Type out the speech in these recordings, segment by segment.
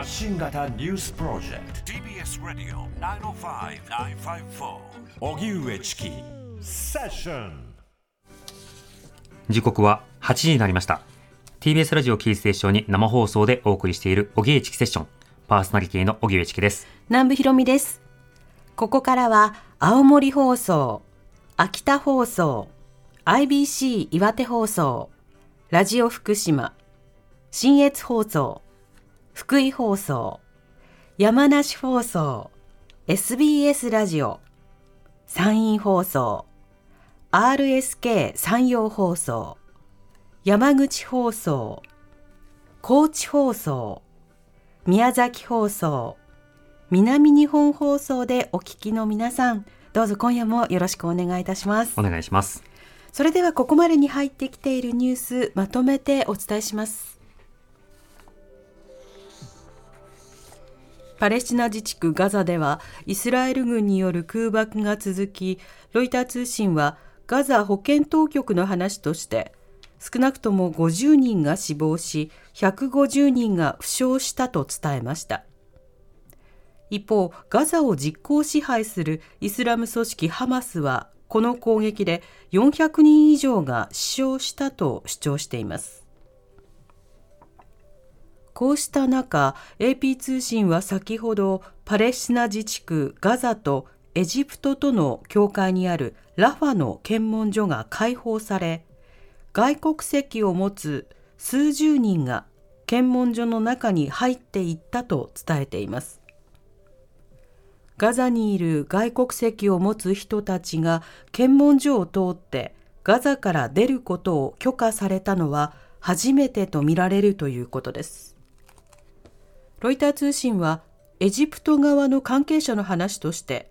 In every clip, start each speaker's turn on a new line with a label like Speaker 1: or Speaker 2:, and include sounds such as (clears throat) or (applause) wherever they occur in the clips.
Speaker 1: 発信型ニュースプロジェクト。
Speaker 2: TBS ラディオ905-954
Speaker 1: 荻上チキ。セッション
Speaker 3: 時刻は8時になりました。TBS ラジオキーステーションに生放送でお送りしている荻上チキセッション。パーソナリティの荻上チキです。
Speaker 4: 南部ひろみです。ここからは青森放送、秋田放送、IBC 岩手放送、ラジオ福島、新越放送、福井放送、山梨放送、SBS ラジオ、山陰放送、RSK 山陽放送、山口放送、高知放送、宮崎放送、南日本放送でお聞きの皆さん、どうぞ今夜もよろしくお願いいたします
Speaker 3: お。願いします
Speaker 4: それではここまでに入ってきているニュース、まとめてお伝えします。パレスチナ自治区ガザではイスラエル軍による空爆が続き、ロイター通信はガザ保健当局の話として、少なくとも50人が死亡し、150人が負傷したと伝えました。一方、ガザを実効支配するイスラム組織ハマスは、この攻撃で400人以上が死傷したと主張しています。こうした中、AP 通信は先ほどパレスチナ自治区ガザとエジプトとの境界にあるラファの検問所が開放され、外国籍を持つ数十人が検問所の中に入っていったと伝えています。ガザにいる外国籍を持つ人たちが検問所を通ってガザから出ることを許可されたのは初めてとみられるということです。ロイター通信はエジプト側の関係者の話として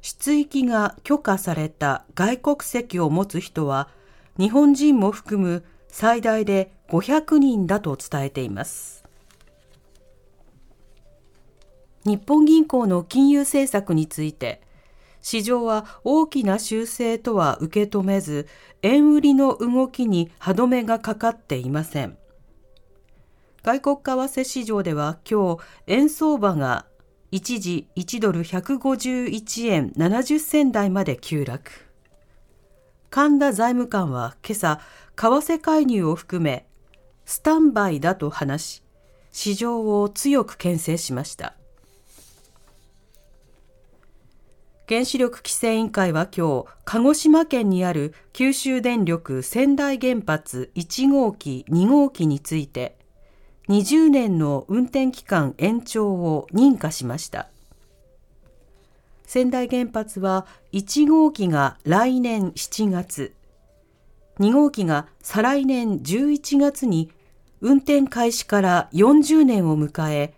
Speaker 4: 出域が許可された外国籍を持つ人は日本人も含む最大で500人だと伝えています。日本銀行の金融政策について、市場は大きな修正とは受け止めず、円売りの動きに歯止めがかかっていません。外国為替市場では今日、円相場が一時1ドル151円70銭台まで急落。神田財務官は今朝、為替介入を含め、スタンバイだと話し、市場を強く牽制しました。原子力規制委員会は今日、鹿児島県にある九州電力仙台原発1号機、2号機について、20年の運転期間延長を認可しました。仙台原発は1号機が来年7月、2号機が再来年11月に運転開始から40年を迎え、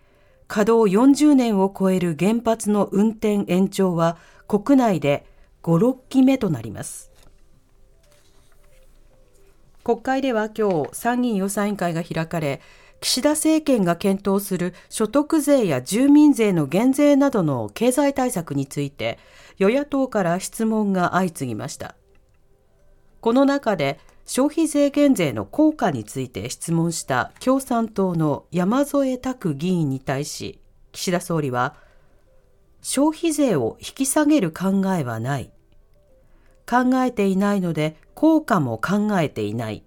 Speaker 4: 稼働40年を超える原発の運転延長は国内で5、6期目となります。国会では今日参議院予算委員会が開かれ、岸田政権が検討する所得税や住民税の減税などの経済対策について、与野党から質問が相次ぎました。この中で消費税減税の効果について質問した共産党の山添拓議員に対し、岸田総理は、消費税を引き下げる考えはない。考えていないので効果も考えていない。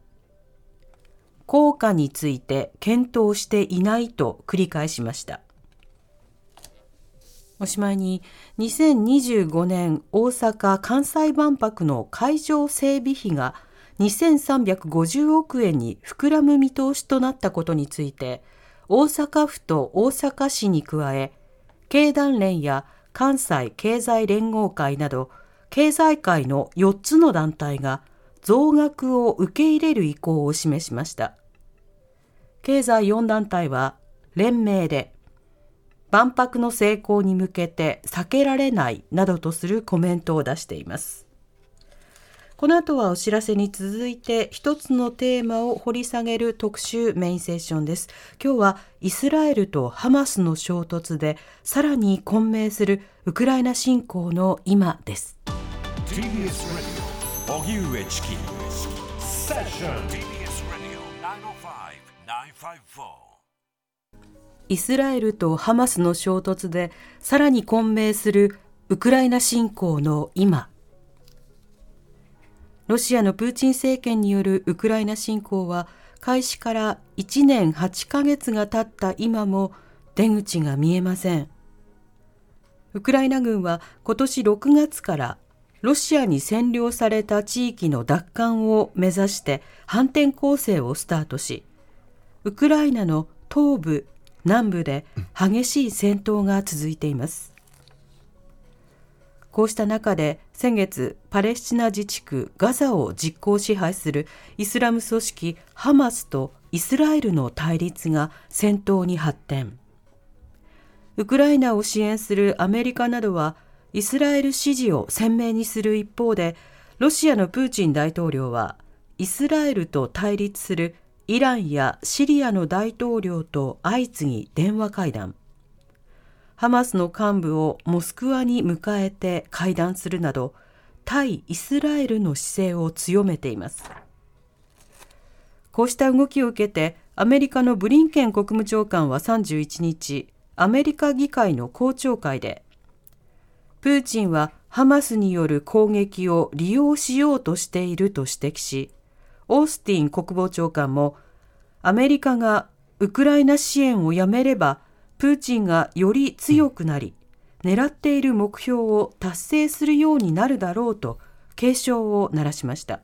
Speaker 4: 効果について検討していないと繰り返しました。おしまいに、2025年大阪・関西万博の会場整備費が2350億円に膨らむ見通しとなったことについて、大阪府と大阪市に加え、経団連や関西経済連合会など、経済界の4つの団体が増額を受け入れる意向を示しました経済4団体は連名で万博の成功に向けて避けられないなどとするコメントを出しています。この後はお知らせに続いて一つのテーマを掘り下げる特集メインセッションです。今日はイスラエルとハマスの衝突でさらに混迷するウクライナ侵攻の今です。
Speaker 1: TBS ラディオ荻上チキセッション
Speaker 2: TBS Radio
Speaker 4: イスラエルとハマスの衝突でさらに混迷するウクライナ侵攻の今。ロシアのプーチン政権によるウクライナ侵攻は開始から1年8ヶ月が経った今も出口が見えません。ウクライナ軍は今年6月からロシアに占領された地域の奪還を目指して反転攻勢をスタートしウクライナの東部南部で激しい戦闘が続いています。こうした中で先月パレスチナ自治区ガザを実効支配するイスラム組織ハマスとイスラエルの対立が戦闘に発展。ウクライナを支援するアメリカなどはイスラエル支持を鮮明にする一方でロシアのプーチン大統領はイスラエルと対立するイランやシリアの大統領と相次ぎ電話会談。ハマスの幹部をモスクワに迎えて会談するなど対イスラエルの姿勢を強めています。こうした動きを受けてアメリカのブリンケン国務長官は31日アメリカ議会の公聴会でプーチンはハマスによる攻撃を利用しようとしていると指摘しオースティン国防長官もアメリカがウクライナ支援をやめればプーチンがより強くなり、狙っている目標を達成するようになるだろうと警鐘を鳴らしました。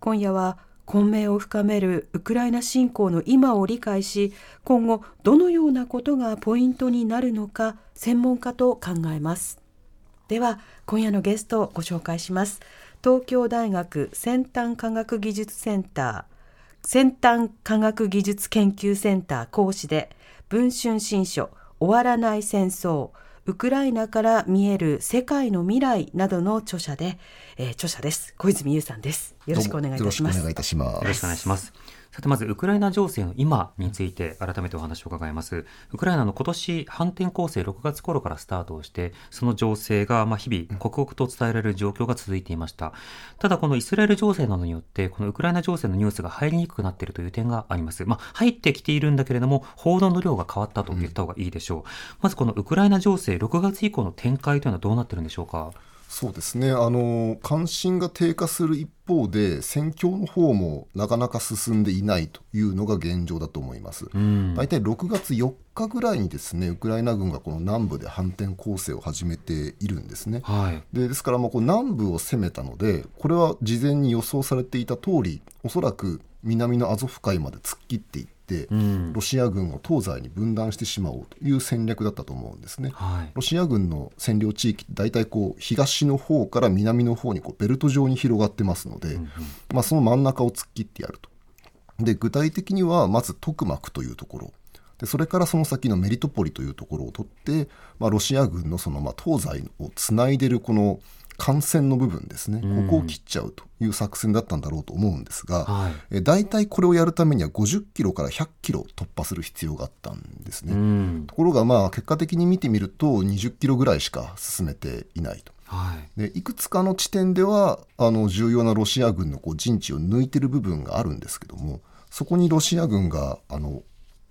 Speaker 4: 今夜は混迷を深めるウクライナ侵攻の今を理解し今後どのようなことがポイントになるのか専門家と考えます。では今夜のゲストをご紹介します。東京大学先端科学技術センター先端科学技術研究センター講師で文春新書終わらない戦争ウクライナから見える世界の未来などの著者で、えー、著者です。小泉優さんです。よろしくお願いいたします。
Speaker 5: よろしくお願いいたします
Speaker 3: さてまずウクライナ情勢の今について改めてお話を伺います。ウクライナの今年反転攻勢6月頃からスタートをしてその情勢がま日々刻々と伝えられる状況が続いていました。ただこのイスラエル情勢などによってこのウクライナ情勢のニュースが入りにくくなっているという点があります。まあ入ってきているんだけれども報道の量が変わったと言った方がいいでしょう、うん、まずこのウクライナ情勢6月以降の展開というのはどうなってるんでしょうか？
Speaker 5: そうですねあの関心が低下する一方で戦況の方もなかなか進んでいないというのが現状だと思います。大体6月4日ぐらいにですねウクライナ軍がこの南部で反転攻勢を始めているんですね。はい、でですからまあこう南部を攻めたのでこれは事前に予想されていた通りおそらく南のアゾフ海まで突っ切っていって、うん、ロシア軍を東西に分断してしまおうという戦略だったと思うんですね。はい、ロシア軍の占領地域って大体こう東の方から南の方にこうベルト状に広がってますので、うんうん、まあ、その真ん中を突っ切ってやると。で具体的にはまずトクマクというところでそれからその先のメリトポリというところを取って、まあ、ロシア軍のそのまあ東西をつないでるこの幹線の部分ですね、ここを切っちゃうという作戦だったんだろうと思うんですが、はい、え大体これをやるためには50キロから100キロ突破する必要があったんですね。ところがまあ結果的に見てみると20キロぐらいしか進めていないと。はい、でいくつかの地点ではあの重要なロシア軍のこう陣地を抜いてる部分があるんですけどもそこにロシア軍があの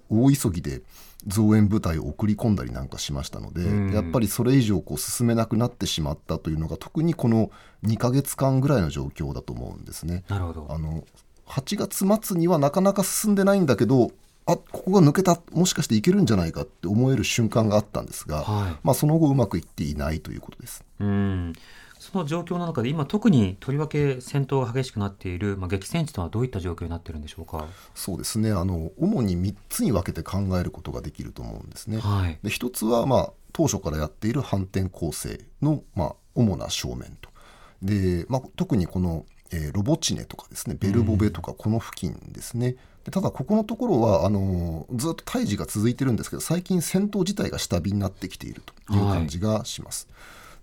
Speaker 5: 大急ぎで増援部隊を送り込んだりなんかしましたので、うん、やっぱりそれ以上こう進めなくなってしまったというのが特にこの2か月間ぐらいの状況だと思うんですね。
Speaker 3: なるほど。
Speaker 5: あの8月末にはなかなか進んでないんだけどあここが抜けた。もしかしていけるんじゃないかって思える瞬間があったんですが、はい、まあ、その後うまくいっていないということです。
Speaker 3: うんその状況の中で今特にとりわけ戦闘が激しくなっている、まあ、激戦地とはどういった状況になっているんでしょうか？
Speaker 5: そうですね。あの主に3つに分けて考えることができると思うんですね。はい、で1つは、まあ、当初からやっている反転攻勢の、まあ、主な正面と。で、まあ、特にこのえーロボチネとかですねベルボベとかこの付近ですね、でただここのところはあのーずっと対峙が続いてるんですけど最近戦闘自体が下火になってきているという感じがします。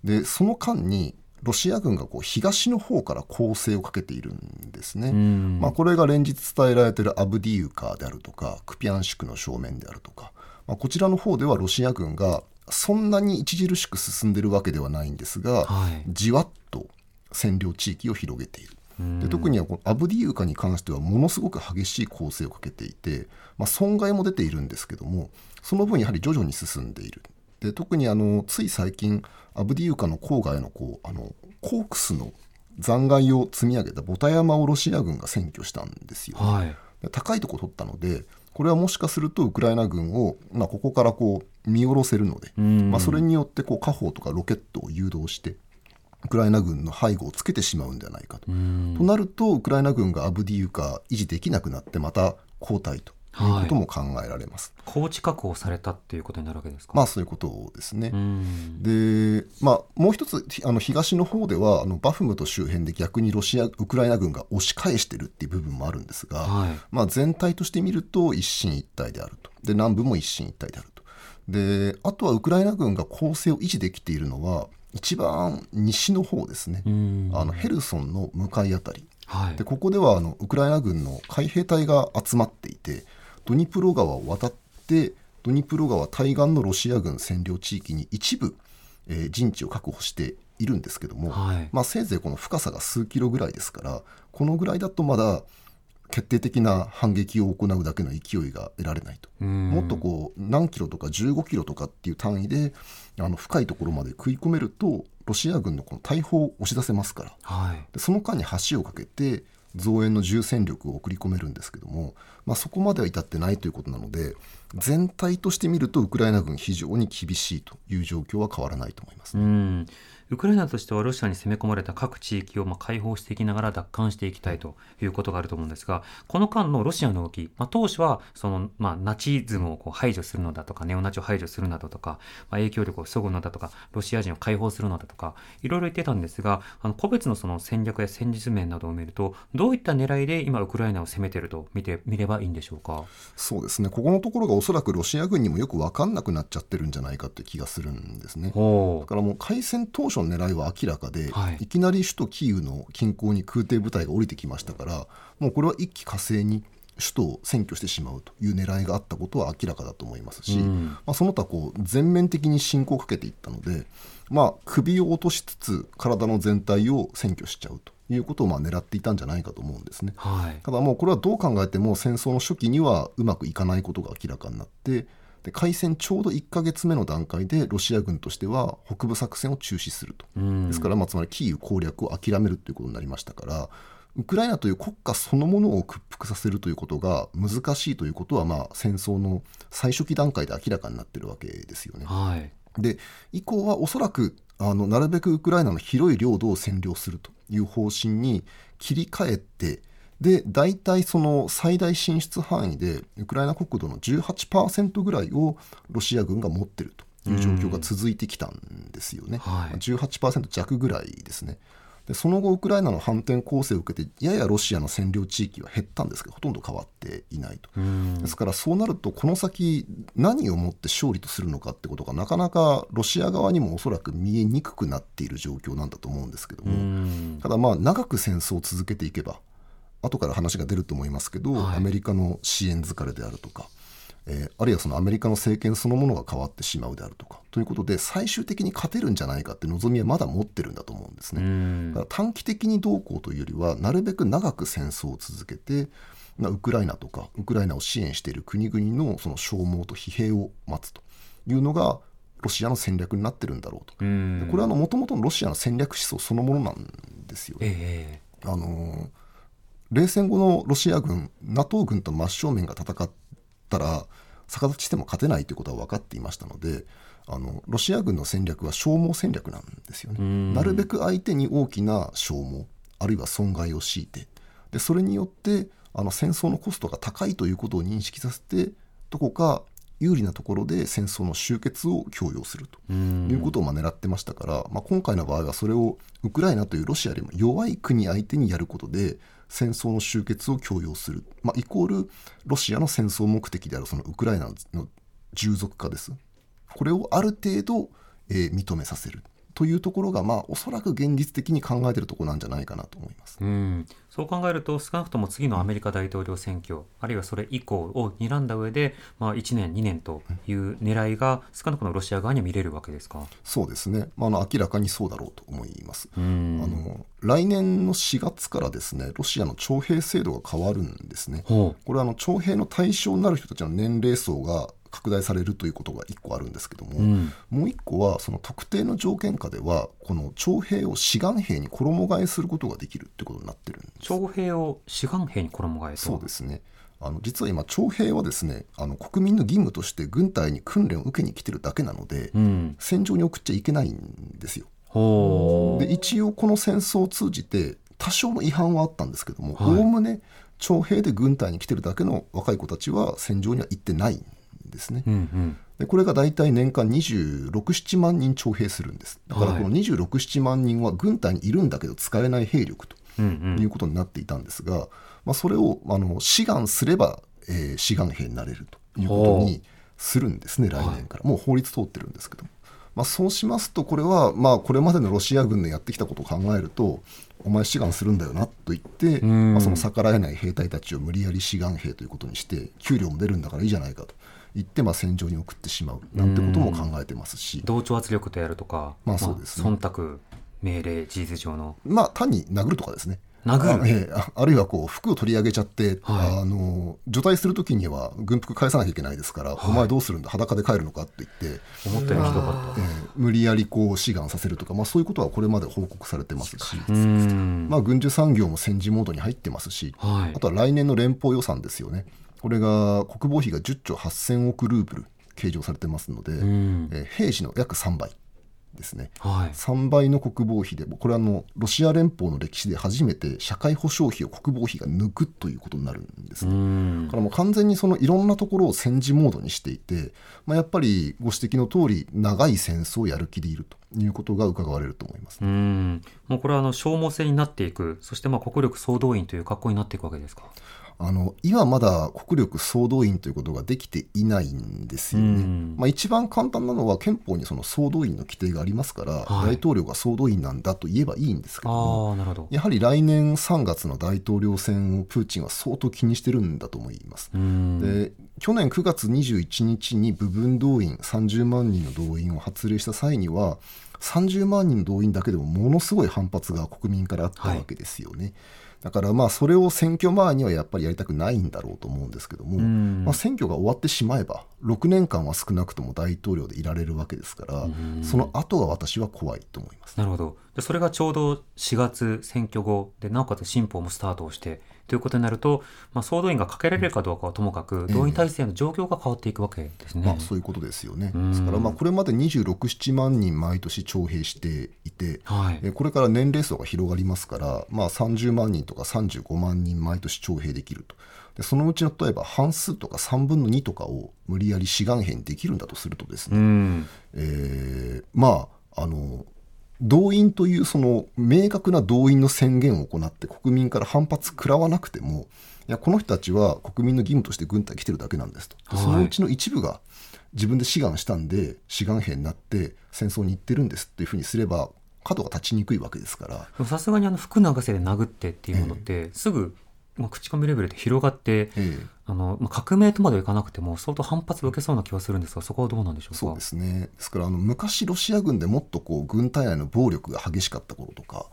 Speaker 5: でその間にロシア軍がこう東の方から攻勢をかけているんですね。
Speaker 3: ん。
Speaker 5: まあ、これが連日伝えられているアブディウカであるとかクピャンシクの正面であるとか、まあ、こちらの方ではロシア軍がそんなに著しく進んでるわけではないんですが、
Speaker 3: はい。
Speaker 5: じわっと占領地域を広げている。で特にはこのアブディウカに関してはものすごく激しい攻勢をかけていて、まあ、損害も出ているんですけどもその分やはり徐々に進んでいるで特にあのつい最近アブディウカの郊外のこうあのコークスの残骸を積み上げたボタ山をロシア軍が占拠したんですよ。ね、
Speaker 3: はい。
Speaker 5: で高いところ取ったのでこれはもしかするとウクライナ軍を、まあ、ここからこう見下ろせるので、
Speaker 3: ん。
Speaker 5: まあ、それによってこう火砲とかロケットを誘導してウクライナ軍の背後をつけてしまうんではないかと。となるとウクライナ軍がアブディウカ維持できなくなってまた後退とい。うことも考えられます。
Speaker 3: 高知確保されたっていうことになるわけですか？
Speaker 5: まあそういうことですね。
Speaker 3: うん。
Speaker 5: で、まあ、もう一つひあの東の方ではあのバフムト周辺で逆にロシアウクライナ軍が押し返してるっていう部分もあるんですが、
Speaker 3: はい。
Speaker 5: まあ、全体として見ると一進一退であると。で南部も一進一退であると。であとはウクライナ軍が攻勢を維持できているのは一番西の方ですね、
Speaker 3: ん。
Speaker 5: あのヘルソンの向かいあたり。
Speaker 3: はい。
Speaker 5: でここではあのウクライナ軍の海兵隊が集まっていてドニプロ川を渡ってドニプロ川対岸のロシア軍占領地域に一部、えー陣地を確保しているんですけども、
Speaker 3: はい。
Speaker 5: まあ、せいぜいこの深さが数キロぐらいですからこのぐらいだとまだ決定的な反撃を行うだけの勢いが得られないと。
Speaker 3: うん。
Speaker 5: もっとこう何キロとか15キロとかっていう単位であの深いところまで食い込めるとロシア軍のこの大砲を押し出せますから。
Speaker 3: はい。
Speaker 5: でその間に橋を架けて増援の重戦力を送り込めるんですけども、まあ、そこまでは至ってないということなので全体として見るとウクライナ軍非常に厳しいという状況は変わらないと思います、
Speaker 3: うん。ウクライナとしてはロシアに攻め込まれた各地域をまあ解放していきながら奪還していきたいということがあると思うんですが、この間のロシアの動き、まあ、当初はその、まあ、ナチズムをこう排除するのだとか、ネオナチを排除するなどとか、まあ、影響力を削ぐのだとか、ロシア人を解放するのだとか、いろいろ言ってたんですが、あの個別のその戦略や戦術面などを見ると、どういった狙いで今ウクライナを攻めていると見てみればいいんでしょうか？
Speaker 5: そうですねここのところがおそらくロシア軍にもよく分かんなくなっちゃってるんじゃないかという気がするんですね。
Speaker 3: ほ
Speaker 5: だからもう開戦当初の狙いは明らかで、
Speaker 3: はい
Speaker 5: い、きなり首都キーウの近郊に空挺部隊が降りてきましたからもうこれは一気火星に首都を占拠してしまうという狙いがあったことは明らかだと思いますし、
Speaker 3: うん
Speaker 5: まあ、その他こう全面的に侵攻をかけていったので、まあ、首を落としつつ体の全体を占拠しちゃうということをまあ狙っていたんじゃないかと思うんですね。
Speaker 3: はい。
Speaker 5: ただもうこれはどう考えても戦争の初期にはうまくいかないことが明らかになってで開戦ちょうど1ヶ月目の段階でロシア軍としては北部作戦を中止すると、
Speaker 3: うん
Speaker 5: ですからまあつまりキーウ攻略を諦めるということになりましたからウクライナという国家そのものを屈服させるということが難しいということはまあ戦争の最初期段階で明らかになっているわけですよね。
Speaker 3: はい。
Speaker 5: で以降はおそらくあのなるべくウクライナの広い領土を占領するという方針に切り替えてで大体その最大進出範囲でウクライナ国土の18%ぐらいをロシア軍が持っているという状況が続いてきたんですよね。
Speaker 3: はい
Speaker 5: 18%弱ぐらいですね。でその後ウクライナの反転攻勢を受けてややロシアの占領地域は減ったんですけどほとんど変わっていないと。
Speaker 3: うん
Speaker 5: ですからそうなるとこの先何をもって勝利とするのかってことがなかなかロシア側にもおそらく見えにくくなっている状況なんだと思うんですけど
Speaker 3: う
Speaker 5: も
Speaker 3: ん
Speaker 5: ただまあ長く戦争を続けていけば後から話が出ると思いますけど、
Speaker 3: はい
Speaker 5: アメリカの支援疲れであるとか、えーあるいはそのアメリカの政権そのものが変わってしまうであるとかということで最終的に勝てるんじゃないかって望みはまだ持ってるんだと思うんですね。
Speaker 3: うん
Speaker 5: だから短期的にどうこうというよりはなるべく長く戦争を続けてまあウクライナとかウクライナを支援している国々のその消耗と疲弊を待つというのがロシアの戦略になってるんだろうと。
Speaker 3: う
Speaker 5: これはもともとのロシアの戦略思想そのものなんですよね。
Speaker 3: ええ
Speaker 5: あの冷戦後のロシア軍 NATO 軍と真正面が戦ったら逆立ちしても勝てないということは分かっていましたのであのロシア軍の戦略は消耗戦略なんですよね。
Speaker 3: ん
Speaker 5: なるべく相手に大きな消耗あるいは損害を強いてでそれによってあの戦争のコストが高いということを認識させてどこか有利なところで戦争の終結を強要するということをまあ狙ってましたから、まあ、今回の場合はそれをウクライナというロシアよりも弱い国相手にやることで戦争の終結を強要する、まあ、イコールロシアの戦争目的であるそのウクライナの従属化です。これをある程度、えー認めさせる。というところが、まあ、おそらく現実的に考えているところなんじゃないかなと思います。
Speaker 3: うん、そう考えると少なくとも次のアメリカ大統領選挙あるいはそれ以降を睨んだ上で、まあ、1年2年という狙いが少なくともロシア側には見れるわけですか？
Speaker 5: そうですね、まあ、あの明らかにそうだろうと思います。
Speaker 3: うん
Speaker 5: あの来年の4月からですねロシアの徴兵制度が変わるんですね。
Speaker 3: ほ
Speaker 5: これはあの徴兵の対象になる人たちの年齢層が拡大されるということが1個あるんですけども、
Speaker 3: うん。
Speaker 5: もう1個はその特定の条件下ではこの徴兵を志願兵に衣替えすることができるってことになってるんです。
Speaker 3: 徴兵を志願兵に衣替えと
Speaker 5: そうですね。あの実は今徴兵はですねあの国民の義務として軍隊に訓練を受けに来てるだけなので、
Speaker 3: うん、
Speaker 5: 戦場に送っちゃいけないんですよ。で一応この戦争を通じて多少の違反はあったんですけども
Speaker 3: はい。
Speaker 5: おおむね徴兵で軍隊に来てるだけの若い子たちは戦場には行ってないんですね。
Speaker 3: うんうん。
Speaker 5: でこれが大体年間267万人徴兵するんです。だから
Speaker 3: はい。
Speaker 5: この267万人は軍隊にいるんだけど使えない兵力ということになっていたんですが、まあ、それをあの志願すれば、えー志願兵になれるということにするんですね来年から、もう法律通ってるんですけども、まあ、そうしますとこれは、まあ、これまでのロシア軍のやってきたことを考えるとお前志願するんだよなと言って、
Speaker 3: ん。
Speaker 5: まあ、その逆らえない兵隊たちを無理やり志願兵ということにして給料も出るんだからいいじゃないかと言って、まあ、戦場に送ってしまうなんてことも考えてますし、
Speaker 3: 同調圧力とやるとか、
Speaker 5: まあそうですね。
Speaker 3: 忖度命令事実上の。
Speaker 5: まあ単に殴るとかですね。
Speaker 3: 殴る？
Speaker 5: あええああるいはこう服を取り上げちゃって、
Speaker 3: はい。
Speaker 5: あの除隊するときには軍服返さなきゃいけないですから、お前どうするんだ？裸で帰るのかって言って、
Speaker 3: 思ったよりひどかった
Speaker 5: ええ無理やりこう志願させるとか、まあ、そういうことはこれまで報告されてますし、
Speaker 3: うん。
Speaker 5: まあ、軍需産業も戦時モードに入ってますし、
Speaker 3: はい。
Speaker 5: あとは来年の連邦予算ですよねこれが国防費が10兆8000億ルーブル計上されてますので、
Speaker 3: ん。
Speaker 5: ええ兵士の約3倍ですね。
Speaker 3: はい。
Speaker 5: 3倍の国防費でこれはあのロシア連邦の歴史で初めて社会保障費を国防費が抜くということになるんです
Speaker 3: う
Speaker 5: ね。
Speaker 3: ん。
Speaker 5: だからもう完全にそのいろんなところを戦時モードにしていて、まあ、やっぱりご指摘の通り長い戦争をやる気でいるということが伺われると思います、
Speaker 3: うん。もうこれはあの消耗戦になっていくそしてまあ国力総動員という格好になっていくわけですか？
Speaker 5: あの今まだ国力総動員ということができていないんですよね。
Speaker 3: うん
Speaker 5: まあ、一番簡単なのは憲法にその総動員の規定がありますから、
Speaker 3: はい
Speaker 5: 大統領が総動員なんだと言えばいいんですけどもやはり来年3月の大統領選をプーチンは相当気にしてるんだと思います。
Speaker 3: うん
Speaker 5: で去年9月21日に部分動員30万人の動員を発令した際には30万人の動員だけでもものすごい反発が国民からあったわけですよね。だからまあそれを選挙前にはやっぱりやりたくないんだろうと思うんですけども、
Speaker 3: ん。
Speaker 5: まあ、選挙が終わってしまえば6年間は少なくとも大統領でいられるわけですからその後が私は怖いと思います。
Speaker 3: なるほど。でそれがちょうど4月選挙後でなおかつ新法もスタートをしてということになると、まあ、総動員がかけられるかどうかはともかく、動員体制の状況が変わっていくわけですね。
Speaker 5: まあ、そういうことですよね。
Speaker 3: ん
Speaker 5: ですからまあこれまで26、7万人毎年徴兵していて、
Speaker 3: はい
Speaker 5: えこれから年齢層が広がりますから、まあ、30万人とか35万人毎年徴兵できると。でそのうちの例えば半数とか3分の2とかを無理やり志願兵にできるんだとするとですね、
Speaker 3: うん
Speaker 5: えーまああの動員というその明確な動員の宣言を行って国民から反発食らわなくてもいやこの人たちは国民の義務として軍隊来てるだけなんですと。で
Speaker 3: はい。
Speaker 5: そのうちの一部が自分で志願したんで志願兵になって戦争に行ってるんですっていうふうにすれば角が立ちにくいわけですから。
Speaker 3: さすがにあの服流せで殴ってっていうものって、すぐ、まあ、口コミレベルで広がって、
Speaker 5: ええ。
Speaker 3: あのまあ、革命とまではいかなくても相当反発を受けそうな気はするんですがそこはどうなんでしょうか？
Speaker 5: そうですね。ですからあの昔ロシア軍でもっとこう軍隊内の暴力が激しかった頃とか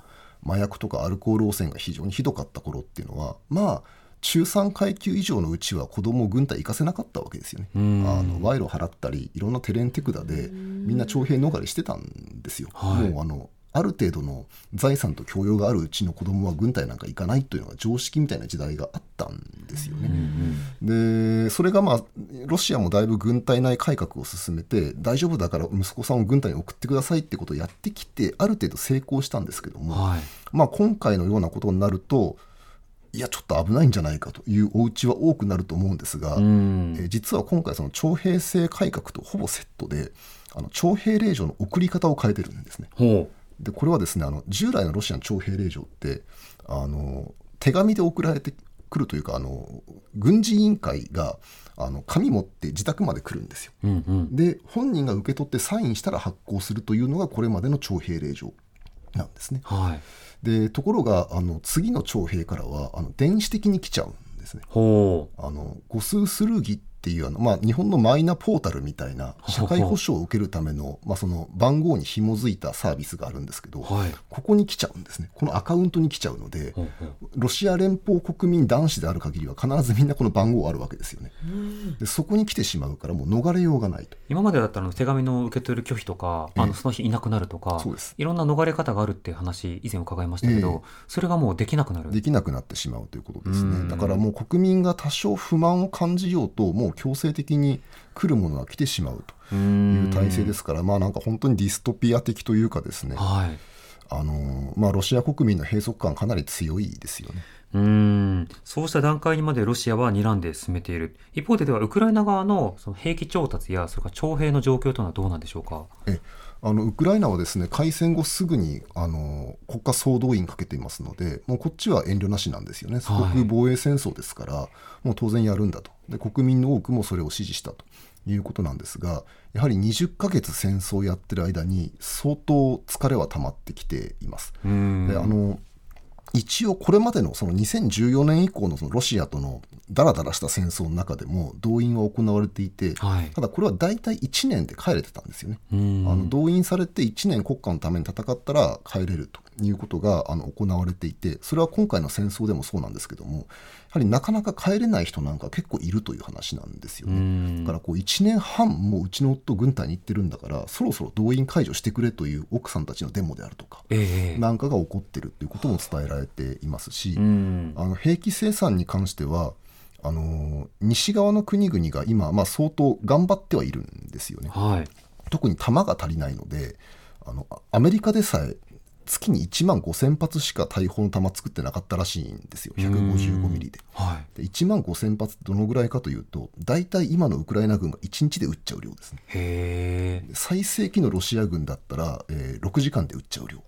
Speaker 5: 麻薬とかアルコール汚染が非常にひどかった頃っていうのはまあ中3階級以上のうちは子供を軍隊行かせなかったわけですよね。あ
Speaker 3: ん。
Speaker 5: の賄賂払ったりいろんな手練手管でみんな徴兵逃れしてたんですよ。
Speaker 3: はい。
Speaker 5: もうあのある程度の財産と教養があるうちの子供は軍隊なんか行かないというのが常識みたいな時代があったんですよね。でそれがまあロシアもだいぶ軍隊内改革を進めて大丈夫だから息子さんを軍隊に送ってくださいってことをやってきてある程度成功したんですけども、
Speaker 3: はい
Speaker 5: まあ、今回のようなことになるといやちょっと危ないんじゃないかというお家は多くなると思うんですが、
Speaker 3: うん
Speaker 5: えー実は今回その徴兵制改革とほぼセットであの徴兵令状の送り方を変えてるんですね。
Speaker 3: ほ
Speaker 5: でこれはですねあの従来のロシアの徴兵令状ってあの手紙で送られてくるというかあの軍事委員会があの紙持って自宅まで来るんですよ。
Speaker 3: う。うんうん。
Speaker 5: で本人が受け取ってサインしたら発行するというのがこれまでの徴兵令状なんですね。
Speaker 3: はい。
Speaker 5: でところがあの次の徴兵からはあの電子的に来ちゃうんですね。
Speaker 3: ほ
Speaker 5: あの誤数スルーギっていうあの、まあ、日本のマイナポータルみたいな社会保障を受けるための,、まあその番号に紐づいたサービスがあるんですけど、
Speaker 3: う。はい。
Speaker 5: ここに来ちゃうんですね。このアカウントに来ちゃうのでロシア連邦国民男子である限りは必ずみんなこの番号あるわけですよね。でそこに来てしまうからもう逃れようがないと。
Speaker 3: 今までだったら手紙の受け取る拒否とか、
Speaker 5: ええ。
Speaker 3: あのその日いなくなるとか
Speaker 5: そうです。
Speaker 3: いろんな逃れ方があるっていう話以前伺いましたけど、
Speaker 5: ええ。
Speaker 3: それがもうできなくなる。
Speaker 5: できなくなってしまうということです
Speaker 3: うん。
Speaker 5: ねだからもう国民が多少不満を感じようともう強制的に来るものが来てしまうという体制ですからまあなんか本当にディストピア的というかですね。
Speaker 3: はい。
Speaker 5: あのまあロシア国民の閉塞感かなり強いですよね。
Speaker 3: うーん。そうした段階にまでロシアは睨んで進めている。一方でではウクライナ側のその兵器調達やそれから徴兵の状況というのはどうなんでしょうか？
Speaker 5: えあのウクライナはですね開戦後すぐにあの国家総動員かけていますのでもうこっちは遠慮なしなんですよね。祖国防衛戦争ですから、もう当然やるんだとで国民の多くもそれを支持したということなんですがやはり20ヶ月戦争をやってる間に相当疲れは溜まってきています。であの一応これまでのその2014年以降のそのロシアとのダラダラした戦争の中でも動員は行われていて、
Speaker 3: はい
Speaker 5: ただこれは大体1年で帰れてたんですよね。あの動員されて1年国家のために戦ったら帰れるということがあの行われていてそれは今回の戦争でもそうなんですけどもやはりなかなか帰れない人なんか結構いるという話なんですよね。
Speaker 3: ん
Speaker 5: だからこう1年半もうちの夫軍隊に行ってるんだからそろそろ動員解除してくれという奥さんたちのデモであるとか
Speaker 3: ええ
Speaker 5: なんかが起こってるということも伝えられていますし、
Speaker 3: うん
Speaker 5: あの兵器生産に関してはあの西側の国々が今、まあ、相当頑張ってはいるんですよね。
Speaker 3: はい
Speaker 5: 特に弾が足りないのであのあアメリカでさえ月に1万5000発しか大砲の弾作ってなかったらしいんですよ。155ミリで。
Speaker 3: はい。
Speaker 5: で1万5000発どのぐらいかというと大体今のウクライナ軍が1日で撃っちゃう量ですね。
Speaker 3: へえ
Speaker 5: 最盛期のロシア軍だったら、えー6時間で撃っちゃう量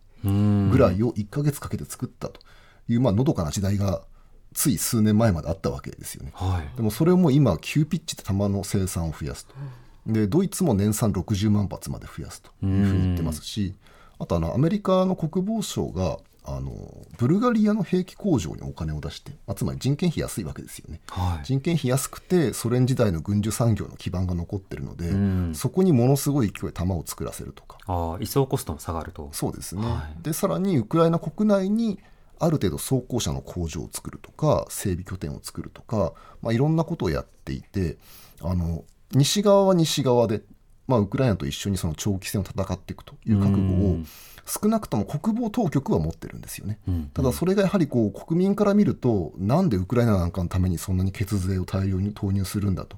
Speaker 5: ぐらいを1ヶ月かけて作ったという、まあのどかな時代がつい数年前まであったわけですよね。
Speaker 3: はい。
Speaker 5: でもそれをもう今急ピッチで弾の生産を増やすと。でドイツも年産60万発まで増やすというふうに言ってますしあとあのアメリカの国防省があのブルガリアの兵器工場にお金を出して、まあ、つまり人件費安いわけですよね。
Speaker 3: はい。
Speaker 5: 人件費安くてソ連時代の軍需産業の基盤が残ってるので、
Speaker 3: ん。
Speaker 5: そこにものすごい勢いで弾を作らせるとか。
Speaker 3: ああ移送コストも下がると。
Speaker 5: そうですね、
Speaker 3: はい。
Speaker 5: でさらにウクライナ国内にある程度装甲車の工場を作るとか整備拠点を作るとか、まあ、いろんなことをやっていてあの西側は西側で、まあ、ウクライナと一緒にその長期戦を戦っていくという覚悟を
Speaker 3: うん。
Speaker 5: 少なくとも国防当局は持ってるんですよね。
Speaker 3: うん。
Speaker 5: ただそれがやはりこう国民から見るとなんでウクライナなんかのためにそんなに血税を大量に投入するんだと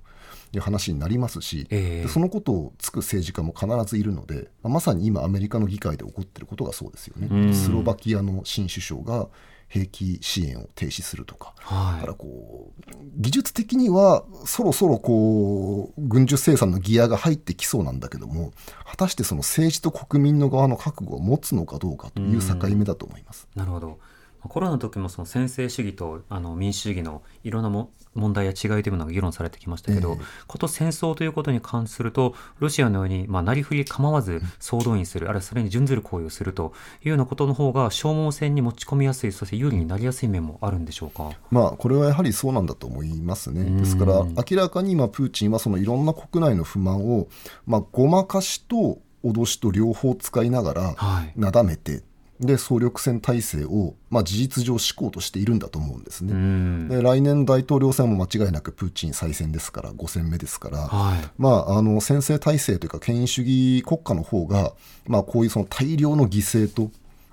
Speaker 5: いう話になりますし、
Speaker 3: ええ。
Speaker 5: でそのことをつく政治家も必ずいるのでまあまさに今アメリカの議会で起こっていることがそうですよね、
Speaker 3: うん。
Speaker 5: スロバキアの新首相が兵器支援を停止するとか。
Speaker 3: はい
Speaker 5: だからこう技術的にはそろそろこう軍需生産のギアが入ってきそうなんだけども果たしてその政治と国民の側の覚悟を持つのかどうかという境目だと思います。
Speaker 3: なるほど。コロナの時もその専制主義とあの民主主義のいろんなも問題や違いというものが議論されてきましたけど、
Speaker 5: ええ
Speaker 3: こと戦争ということに関するとロシアのように、まあ、なりふり構わず総動員するあるいはそれに準ずる行為をするというようなことの方が消耗戦に持ち込みやすいそして有利になりやすい面もあるんでしょうか？
Speaker 5: まあこれはやはりそうなんだと思いますね。
Speaker 3: ん
Speaker 5: ですから明らかに今プーチンはそのいろんな国内の不満をまあごまかしと脅しと両方使いながら
Speaker 3: はい
Speaker 5: なだめてで総力戦体制をまあ事実上施行としているんだと思うんですね。
Speaker 3: うん
Speaker 5: で来年大統領選も間違いなくプーチン再選ですから5選目ですから、
Speaker 3: はい
Speaker 5: まあ、あの先制体制というか権威主義国家の方が、まあ、こういうその大量の犠牲と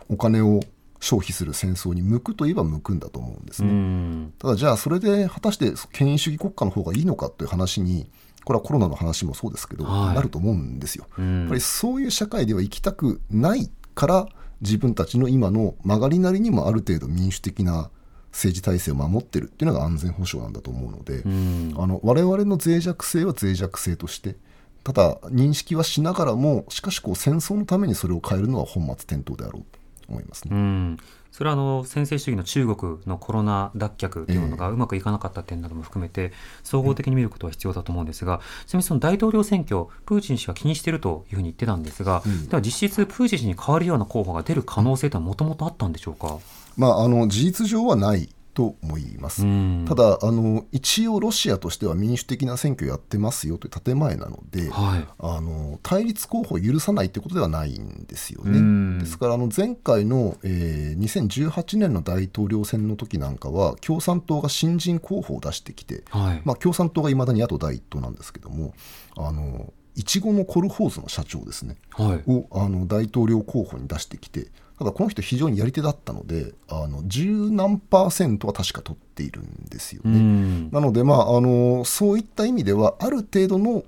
Speaker 5: お金を消費する戦争に向くといえば向くんだと思うんです
Speaker 3: う
Speaker 5: ね。
Speaker 3: ん
Speaker 5: ただじゃあそれで果たして権威主義国家の方がいいのかという話にこれはコロナの話もそうですけど、
Speaker 3: はい
Speaker 5: なると思うんですよ。
Speaker 3: うん
Speaker 5: やっぱりそういう社会では生きたくないから自分たちの今の曲がりなりにもある程度民主的な政治体制を守ってるっていうのが安全保障なんだと思うので、
Speaker 3: うん
Speaker 5: あの我々の脆弱性は脆弱性としてただ認識はしながらもしかしこう戦争のためにそれを変えるのは本末転倒であろうと思いますね。
Speaker 3: うん、それはあの専制主義の中国のコロナ脱却というのがうまくいかなかった点なども含めて総合的に見ることは必要だと思うんですが、ちなみにその大統領選挙プーチン氏は気にしているというふうに言ってたんですが、
Speaker 5: うん。
Speaker 3: では実質プーチン氏に代わるような候補が出る可能性というのはもともとあったんでしょうか？
Speaker 5: まあ、あの事実上はないと思います。
Speaker 3: うん。
Speaker 5: ただあの一応ロシアとしては民主的な選挙をやってますよという建前なので、
Speaker 3: はい。
Speaker 5: あの対立候補を許さないということではないんですよ
Speaker 3: うん。
Speaker 5: ね。ですからあの前回の、えー2018年の大統領選の時なんかは共産党が新人候補を出してきて、
Speaker 3: はい。
Speaker 5: まあ、共産党がいまだに野党第一党なんですけどもあのいちごのコルホーズの社長ですね。
Speaker 3: はい。
Speaker 5: をあの大統領候補に出してきてただこの人非常にやり手だったのであの十何パーセントは確か取っているんですよ
Speaker 3: う
Speaker 5: ね。
Speaker 3: ん。
Speaker 5: なので、まあ、あのそういった意味ではある程度の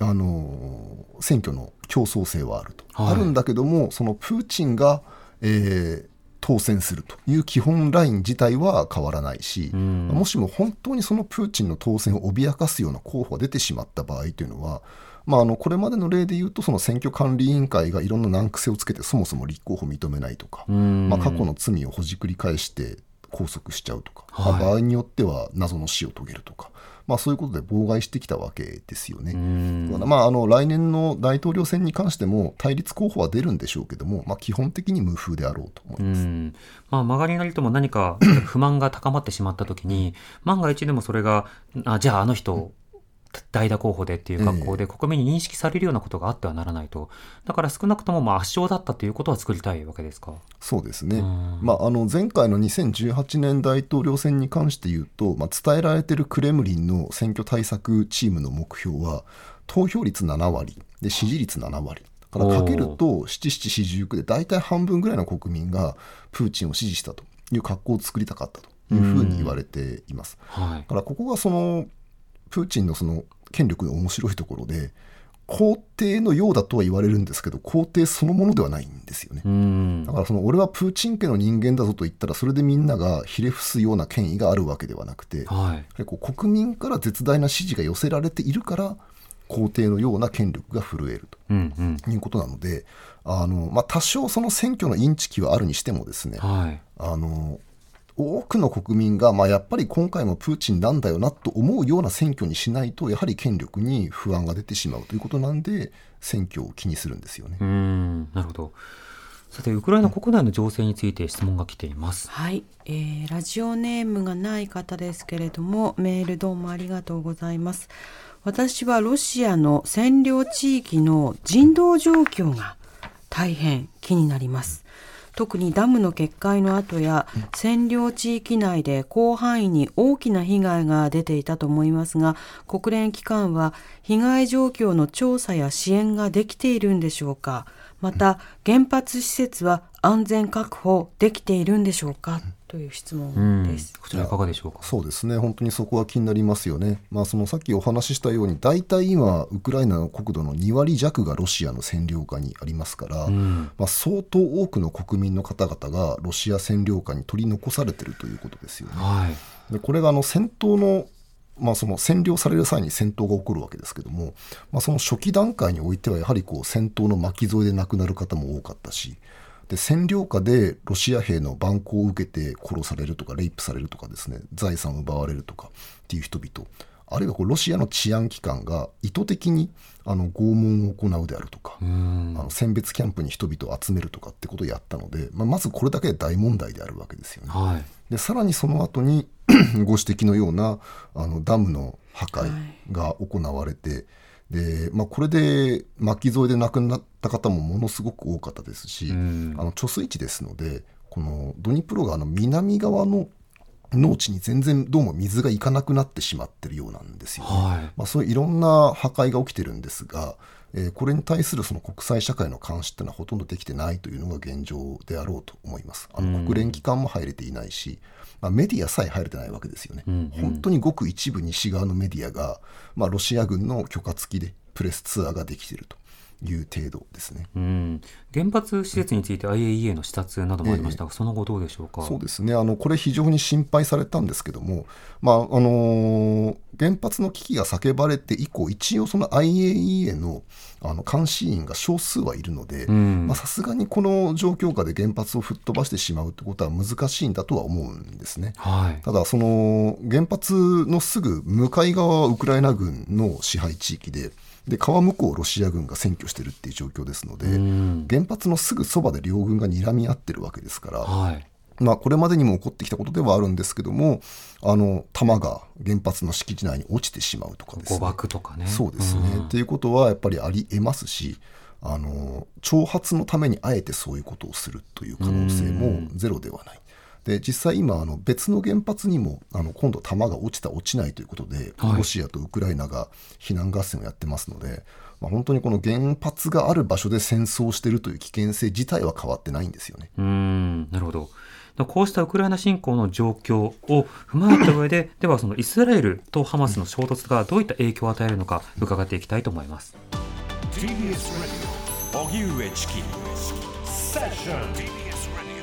Speaker 5: あの選挙の競争性はあると、
Speaker 3: はい。
Speaker 5: あるんだけどもそのプーチンが、えー当選するという基本ライン自体は変わらないし、
Speaker 3: うん。
Speaker 5: もしも本当にそのプーチンの当選を脅かすような候補が出てしまった場合というのは、まあ、あのこれまでの例で言うとその選挙管理委員会がいろんな難癖をつけてそもそも立候補を認めないとか、
Speaker 3: うん
Speaker 5: まあ、過去の罪をほじくり返して拘束しちゃうとか、
Speaker 3: はい
Speaker 5: まあ場合によっては謎の死を遂げるとか、まあ、そういうことで妨害してきたわけですよね。まあ、あの来年の大統領選に関しても対立候補は出るんでしょうけども、まあ、基本的に無風であろうと思いうます。
Speaker 3: んまあ、曲がりなりとも何か (clears throat) 不満が高まってしまったときに、万が一でもそれが、あじゃああの人、代打候補でっていう格好で国民に認識されるようなことがあってはならないと。だから少なくともまあ圧勝だったということは作りたいわけですか？
Speaker 5: そうですね、
Speaker 3: うん
Speaker 5: まあ、あの前回の2018年大統領選に関して言うと、まあ、伝えられているクレムリンの選挙対策チームの目標は投票率7割で支持率7割だからかけると七七四十九で大体半分ぐらいの国民がプーチンを支持したという格好を作りたかったというふうに言われています。
Speaker 3: はい
Speaker 5: だ。からここがそのプーチンのその権力の面白いところで皇帝のようだとは言われるんですけど皇帝そのものではないんですよね。
Speaker 3: うん
Speaker 5: だからその俺はプーチン家の人間だぞと言ったらそれでみんながひれ伏すような権威があるわけではなくてやは
Speaker 3: はい。
Speaker 5: 国民から絶大な支持が寄せられているから皇帝のような権力が震える
Speaker 3: うんうん。
Speaker 5: ということなのであの、まあ、多少その選挙のインチキはあるにしてもですね
Speaker 3: はい。
Speaker 5: あの多くの国民が、まあ、やっぱり今回もプーチンなんだよなと思うような選挙にしないとやはり権力に不安が出てしまうということなんで選挙を気にするんですよね。
Speaker 3: うん、なるほど。さて、ウクライナ国内の情勢について質問が来ています。
Speaker 4: はい、えーラジオネームがない方ですけれどもメールどうもありがとうございます私はロシアの占領地域の人道状況が大変気になります特にダムの決壊の後や占領地域内で広範囲に大きな被害が出ていたと思いますが国連機関は被害状況の調査や支援ができているんでしょうか。また原発施設は安全確保できているんでしょうか。という質
Speaker 3: うん
Speaker 4: 問です。
Speaker 3: こちらいかがでしょうか？
Speaker 5: そうですね本当にそこは気になりますよね、まあ、そのさっきお話ししたように大体今ウクライナの国土の2割弱がロシアの占領下にありますから、
Speaker 3: うん
Speaker 5: まあ、相当多くの国民の方々がロシア占領下に取り残されているということですよね。
Speaker 3: はい。
Speaker 5: でこれがあの戦闘の,、まあその占領される際に戦闘が起こるわけですけども、まあ、その初期段階においてはやはりこう戦闘の巻き添えで亡くなる方も多かったしで占領下でロシア兵の蛮行を受けて殺されるとかレイプされるとかですね財産を奪われるとかっていう人々あるいはこうロシアの治安機関が意図的にあの拷問を行うであるとか、
Speaker 3: うん
Speaker 5: あの選別キャンプに人々を集めるとかってことをやったので、まあ、まずこれだけで大問題であるわけですよね。
Speaker 3: はい。
Speaker 5: でさらにその後に (clears throat) ご指摘のようなあのダムの破壊が行われて、でまあ、これで巻き添えで亡くなった方もものすごく多かったですし、
Speaker 3: うん
Speaker 5: あの貯水池ですのでこのドニプロ川の南側の農地に全然どうも水がいかなくなってしまってるようなんですよね。
Speaker 3: はい。
Speaker 5: まあ、そういういろんな破壊が起きてるんですが、えーこれに対するその国際社会の監視っていうのはほとんどできてないというのが現状であろうと思います。あの国連機関も入れていないし、まあ、メディアさえ入れてないわけですよね。
Speaker 3: うんうん
Speaker 5: 本当にごく一部西側のメディアが、まあ、ロシア軍の許可付きでプレスツアーができているという程度ですね。
Speaker 3: うん、原発施設について IAEA の視察などもありましたが、その後どうでしょうか？
Speaker 5: そうですねあのこれ、非常に心配されたんですけども、まああのー原発の危機が叫ばれて以降、一応、その IAEA のあの監視員が少数はいるので、
Speaker 3: ん
Speaker 5: まあさすがにこの状況下で原発を吹っ飛ばしてしまうってことは難しいんだとは思うんですね。
Speaker 3: はい。
Speaker 5: ただ、その原発のすぐ向かい側はウクライナ軍の支配地域で、で川向こうをロシア軍が占拠してるっていう状況ですので、
Speaker 3: ん
Speaker 5: 原発のすぐそばで両軍が睨み合ってるわけですから、
Speaker 3: はい。
Speaker 5: まあ、これまでにも起こってきたことではあるんですけども、あの弾が原発の敷地内に落ちてしまうとかです
Speaker 3: 誤
Speaker 5: ね。
Speaker 3: 爆とかね。
Speaker 5: そうですね。
Speaker 3: ん
Speaker 5: っていうことはやっぱりありえますし、あの挑発のためにあえてそういうことをするという可能性もゼロではない。で実際今あの別の原発にもあの今度弾が落ちた落ちないということで、
Speaker 3: はい。
Speaker 5: ロシアとウクライナが非難合戦をやってますので、まあ、本当にこの原発がある場所で戦争しているという危険性自体は変わってないんですよね。
Speaker 3: うん、なるほど。こうしたウクライナ侵攻の状況を (laughs) 踏まえた上で、ではそのイスラエルとハマスの衝突がどういった影響を与えるのか伺っていきたいと思います。
Speaker 1: TBS Radio 荻上チキセッション
Speaker 2: TBS Radio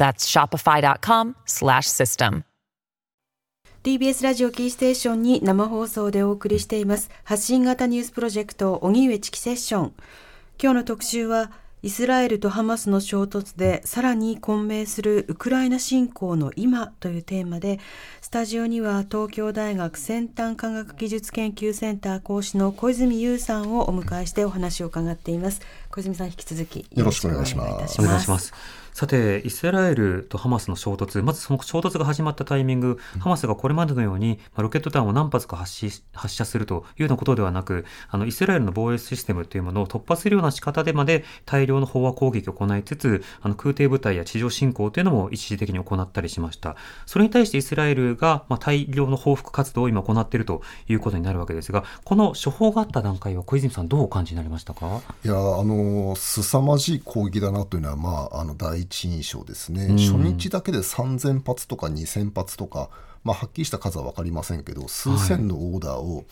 Speaker 6: That's shopify.com slash system.
Speaker 4: TBS ラジオキーステーションに生放送でお送りしています。発信型ニュースプロジェクト荻上チキセッション。今日の特集はイスラエルとハマスの衝突でさらに混迷するウクライナ侵攻の今というテーマでスタジオには東京大学先端科学技術研究センター講師の小泉優さんをお迎えしてお話を伺っています。小泉さん引き続き
Speaker 5: よろしくお願いします。
Speaker 3: お願いします。さて、イスラエルとハマスの衝突、まずその衝突が始まったタイミング、ハマスがこれまでのようにまあロケット弾を何発か発し発射するというようなことではなく、あのイスラエルの防衛システムというものを突破するような仕方でまで大量の飽和攻撃を行いつつ、あの空挺部隊や地上侵攻というのも一時的に行ったりしました。それに対してイスラエルが、まあ、大量の報復活動を今行っているということになるわけですが、この処方があった段階は小泉さんどうお感じになりましたか？
Speaker 5: いやあの凄まじい攻撃だなというのは、まあ、あの第一印象ですね、
Speaker 3: ん。
Speaker 5: 初日だけで3000発とか2000発とか、まあ、はっきりした数は分かりませんけど、数千のオーダーを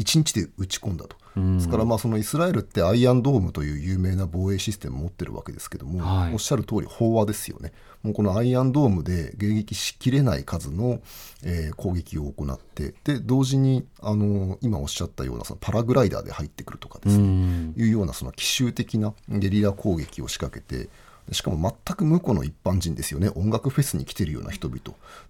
Speaker 5: 1日で打ち込んだと、ですから、まあ、そのイスラエルってアイアンドームという有名な防衛システムを持ってるわけですけども、
Speaker 3: はい。
Speaker 5: おっしゃる通り、飽和ですよね、もうこのアイアンドームで迎撃しきれない数の、えー攻撃を行って、で同時にあの今おっしゃったようなそのパラグライダーで入ってくるとかですね。
Speaker 3: うん。
Speaker 5: いうようなその奇襲的なゲリラ攻撃を仕掛けてでしかも全く無辜の一般人ですよね。音楽フェスに来てるような人々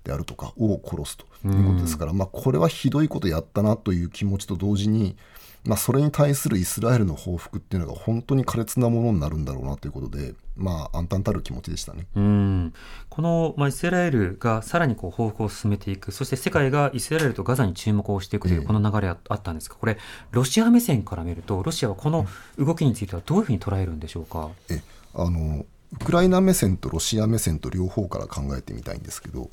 Speaker 5: であるとかを殺すということですから、まあ、これはひどいことやったなという気持ちと同時に、まあ、それに対するイスラエルの報復っていうのが本当に苛烈なものになるんだろうなということで、まあ、暗淡たる気持ちでしたね。
Speaker 3: うん。この、まあ、イスラエルがさらにこう報復を進めていく、そして世界がイスラエルとガザに注目をしていくという
Speaker 5: ええ
Speaker 3: この流れああったんですが、これ、ロシア目線から見ると、ロシアはこの動きについてはどういうふうに捉えるんでしょうか？
Speaker 5: えあのウクライナ目線とロシア目線と両方から考えてみたいんですけど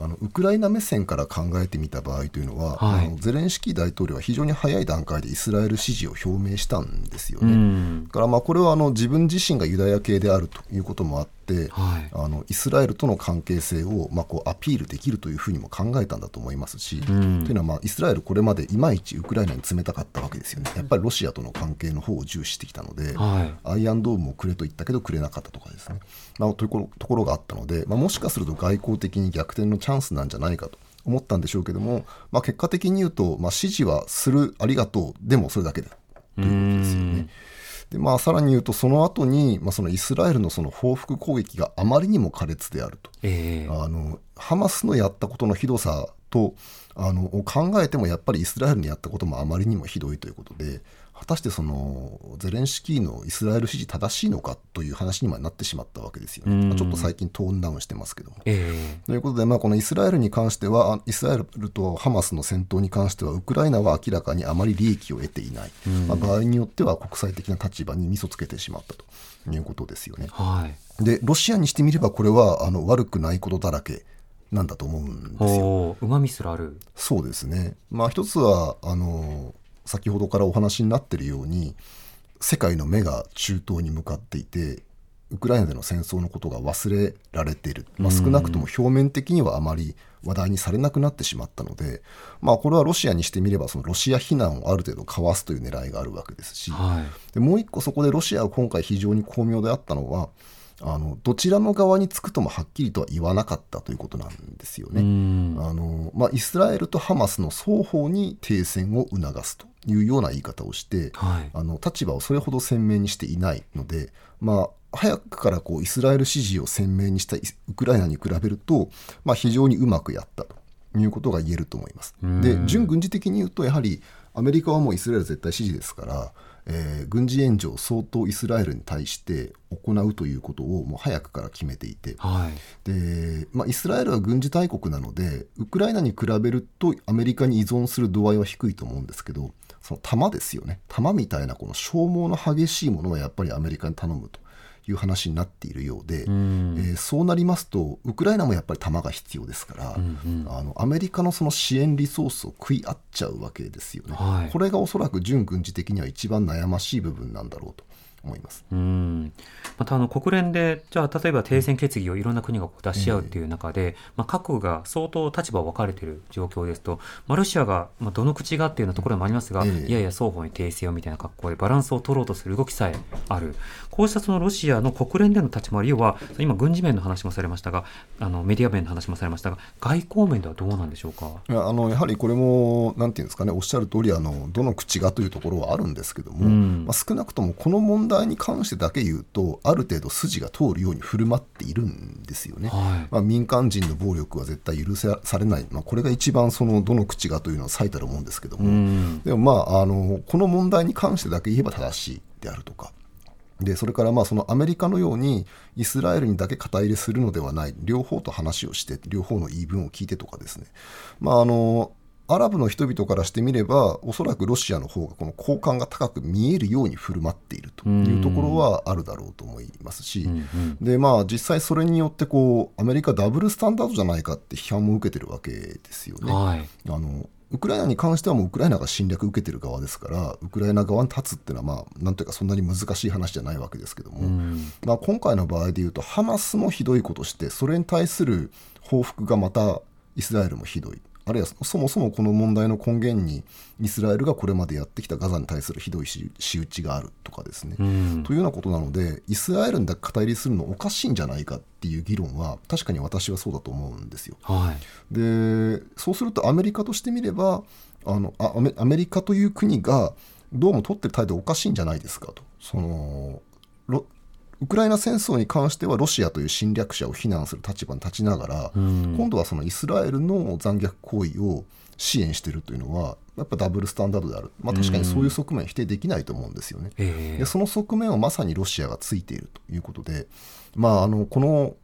Speaker 5: あのウクライナ目線から考えてみた場合というのは、
Speaker 3: はい。
Speaker 5: あのゼレンスキー大統領は非常に早い段階でイスラエル支持を表明したんですよ
Speaker 3: う
Speaker 5: ね。
Speaker 3: ん。
Speaker 5: だからまあこれはあの自分自身がユダヤ系であるということもあって、
Speaker 3: はい。
Speaker 5: あのイスラエルとの関係性をまあこうアピールできるというふうにも考えたんだと思いますし、
Speaker 3: ん。
Speaker 5: というのはまあイスラエルこれまでいまいちウクライナに冷たかったわけですよね。やっぱりロシアとの関係の方を重視してきたので、
Speaker 3: はい。
Speaker 5: アイアンドームをくれと言ったけどくれなかったとかですね、まあ、というころところがあったので、まあ、もしかすると外交的に逆転のチャンスなんじゃないかと思ったんでしょうけども、まあ、結果的に言うと、まあ、支持はするありがとうでもそれだけだということですよね。でまあ、さらに言うと、その後に、まあ、そのイスラエルのその報復攻撃があまりにも苛烈であると。
Speaker 3: ええ
Speaker 5: あのハマスのやったことのひどさとあの考えてもやっぱりイスラエルにやったこともあまりにもひどいということで果たしてそのゼレンスキーのイスラエル支持正しいのかという話にもなってしまったわけですよね、ちょっと最近トーンダウンしてますけども。
Speaker 3: え
Speaker 5: ということで、まあ、このイスラエルに関しては、あイスラエルとハマスの戦闘に関しては、ウクライナは明らかにあまり利益を得ていない、まあ、場合によっては国際的な立場に味噌つけてしまったということですよね
Speaker 3: え。はい。
Speaker 5: で、ロシアにしてみれば、これはあの悪くないことだらけなんだと思うんですよ。
Speaker 3: おうまみすらある。
Speaker 5: そうですね、まあ、一つはあの先ほどからお話になっているように世界の目が中東に向かっていてウクライナでの戦争のことが忘れられている、まあ、少なくとも表面的にはあまり話題にされなくなってしまったので、まあ、これはロシアにしてみればそのロシア非難をある程度かわすという狙いがあるわけですし、
Speaker 3: はい。
Speaker 5: でもう一個そこでロシアが今回非常に巧妙であったのはあのどちらの側につくともはっきりとは言わなかったということなんですよね。
Speaker 3: うん。
Speaker 5: あのまあ、イスラエルとハマスの双方に停戦を促すというような言い方をして、
Speaker 3: はい。
Speaker 5: あの立場をそれほど鮮明にしていないので、まあ、早くからこうイスラエル支持を鮮明にしたウクライナに比べると、まあ、非常にうまくやったということが言えると思います。
Speaker 3: うん
Speaker 5: で準軍事的に言うとやはりアメリカはもうイスラエル絶対支持ですから、えー軍事援助を相当イスラエルに対して行うということをもう早くから決めていて、
Speaker 3: はい。
Speaker 5: で、まあ、イスラエルは軍事大国なのでウクライナに比べるとアメリカに依存する度合いは低いと思うんですけどその弾ですよね。弾みたいなこの消耗の激しいものはやっぱりアメリカに頼むという話になっているようで、
Speaker 3: うん。
Speaker 5: えーそうなりますとウクライナもやっぱり弾が必要ですから、
Speaker 3: うんうん
Speaker 5: あのアメリカのその支援リソースを食い合っちゃうわけですよね、
Speaker 3: はい
Speaker 5: これがおそらく準軍事的には一番悩ましい部分なんだろうと思います。
Speaker 3: うんまたあの国連でじゃあ例えば停戦決議をいろんな国が出し合うっていう中で、まあ、各国が相当立場分かれている状況ですと、まあ、ロシアが、まあ、どの口がっていうようなところもありますが、
Speaker 5: ええ。
Speaker 3: いやいや双方に停戦をみたいな格好でバランスを取ろうとする動きさえある。こうしたそのロシアの国連での立ち回り要は今軍事面の話もされましたがあのメディア面の話もされましたが外交面ではどうなんでしょうか？
Speaker 5: いやあのやはりこれも、なんていうんですかね、おっしゃる通りあのどの口がというところはあるんですけども、
Speaker 3: うん。
Speaker 5: まあ、少なくともこの問題に関してだけ言うと、ある程度筋が通るように振る舞っているんですよね。
Speaker 3: はい。
Speaker 5: まあ、民間人の暴力は絶対許されない、まあ、これが一番そのどの口がというのは最たるもんですけども、
Speaker 3: うん。
Speaker 5: でもまああのこの問題に関してだけ言えば正しいであるとか。でそれからまあそのアメリカのようにイスラエルにだけ肩入れするのではない。両方と話をして両方の言い分を聞いてとかですね、まあ、あのアラブの人々からしてみればおそらくロシアの方がこの好感が高く見えるように振る舞っているというところはあるだろうと思いますし、
Speaker 3: うんうん
Speaker 5: でまあ実際それによってこうアメリカダブルスタンダードじゃないかって批判も受けてるわけですよね。
Speaker 3: はい。
Speaker 5: あのウクライナに関してはもうウクライナが侵略受けてる側ですからウクライナ側に立つっていうのはまあなんというかそんなに難しい話じゃないわけですけども、
Speaker 3: うん。
Speaker 5: まあ、今回の場合でいうとハマスもひどいことしてそれに対する報復がまたイスラエルもひどいあるいはそもそもこの問題の根源にイスラエルがこれまでやってきたガザに対するひどい仕仕打ちがあるとかですね、
Speaker 3: うん。
Speaker 5: というようなことなのでイスラエルにだけ肩入りするのおかしいんじゃないかっていう議論は確かに私はそうだと思うんですよ。
Speaker 3: はい。
Speaker 5: でそうするとアメリカとしてみればあのあアメリカという国がどうも取ってる態度おかしいんじゃないですかと。そのロウクライナ戦争に関してはロシアという侵略者を非難する立場に立ちながら、
Speaker 3: うん。
Speaker 5: 今度はそのイスラエルの残虐行為を支援しているというのはやっぱダブルスタンダードである、まあ、確かにそういう側面否定できないと思うんですよね。
Speaker 3: ええ。
Speaker 5: でその側面をまさにロシアがついているということで、まあ、あのこの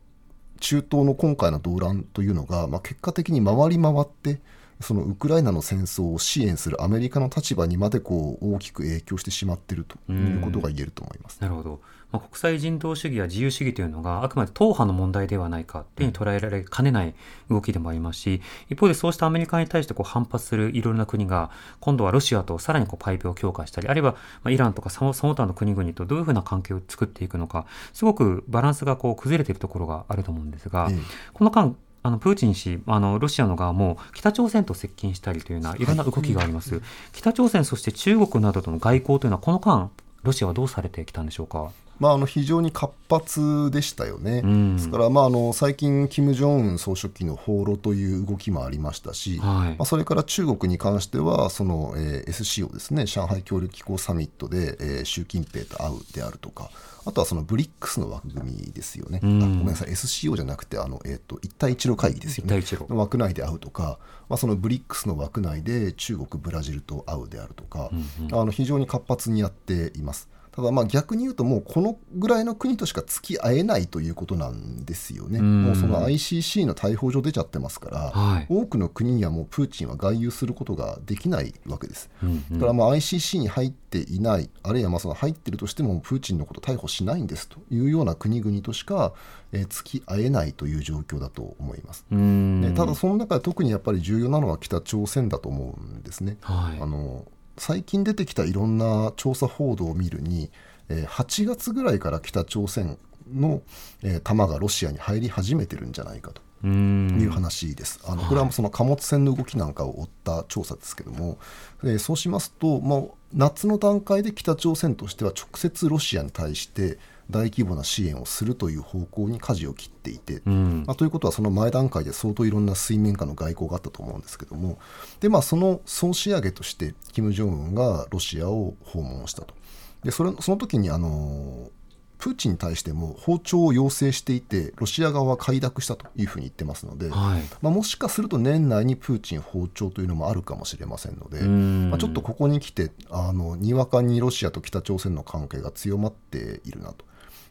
Speaker 5: 中東の今回の動乱というのが、まあ、結果的に回り回ってそのウクライナの戦争を支援するアメリカの立場にまでこう大きく影響してしまっているということが言えると思います。
Speaker 3: なるほど、まあ、国際人道主義や自由主義というのがあくまで党派の問題ではないかというふうに捉えられかねない動きでもありますし一方でそうしたアメリカに対してこう反発するいろいろな国が今度はロシアとさらにこうパイプを強化したりあるいはまあイランとかその他の国々とどういうふうな関係を作っていくのかすごくバランスがこう崩れているところがあると思うんですが、
Speaker 5: ええ
Speaker 3: この間あのプーチン氏あのロシアの側も北朝鮮と接近したりというようない。ろんな動きがあります、北朝鮮そして中国などとの外交というのはこの間ロシアはどうされてきたんでしょうか？
Speaker 5: まあ、あの非常に活発でしたよね、
Speaker 3: ん。
Speaker 5: ですから、まあ、あの最近、金正恩総書記の訪ロという動きもありましたし、
Speaker 3: はい。
Speaker 5: まあ、それから中国に関しては、その、えー SCO ですね、上海協力機構サミットで、えー習近平と会うであるとか、あとはそのブリックスの枠組みですよね、あごめんなさい、SCO じゃなくて、あのえー、と一帯一路会議ですよね、
Speaker 3: 一帯一路。
Speaker 5: の枠内で会うとか、まあ、そのブリックスの枠内で中国、ブラジルと会うであるとか、あの非常に活発にやっています。ただまあ逆に言うと、もうこのぐらいの国としか付き合えないということなんですよね、
Speaker 3: ん
Speaker 5: もうその ICC の逮捕状出ちゃってますから、
Speaker 3: はい
Speaker 5: 多くの国にはもうプーチンは外遊することができないわけです。
Speaker 3: うんうん
Speaker 5: だからまあ ICC に入っていない、あるいはまあその入っているとしても、プーチンのこと逮捕しないんですというような国々としか、えー付き合えないという状況だと思います。
Speaker 3: うん
Speaker 5: ねただ、その中で特にやっぱり重要なのは北朝鮮だと思うんですね。
Speaker 3: はい
Speaker 5: あの最近出てきたいろんな調査報道を見るに、えー8月ぐらいから北朝鮮の、えー弾がロシアに入り始めてるんじゃないかと。
Speaker 3: うん
Speaker 5: いう話です。あのこれはその貨物船の動きなんかを追った調査ですけども、えーそうしますと、まあ、夏の段階で北朝鮮としては直接ロシアに対して大規模な支援をするという方向に舵を切っていて、
Speaker 3: うん。
Speaker 5: まあ、ということはその前段階で相当いろんな水面下の外交があったと思うんですけどもで、まあ、その総仕上げとして金正恩がロシアを訪問したと。でそれその時にあのプーチンに対しても訪朝を要請していてロシア側は快諾したというふうに言ってますので、
Speaker 3: はい。
Speaker 5: まあ、もしかすると年内にプーチン訪朝というのもあるかもしれませんので、
Speaker 3: ん。
Speaker 5: まあ、ちょっとここに来てあのにわかにロシアと北朝鮮の関係が強まっているなと。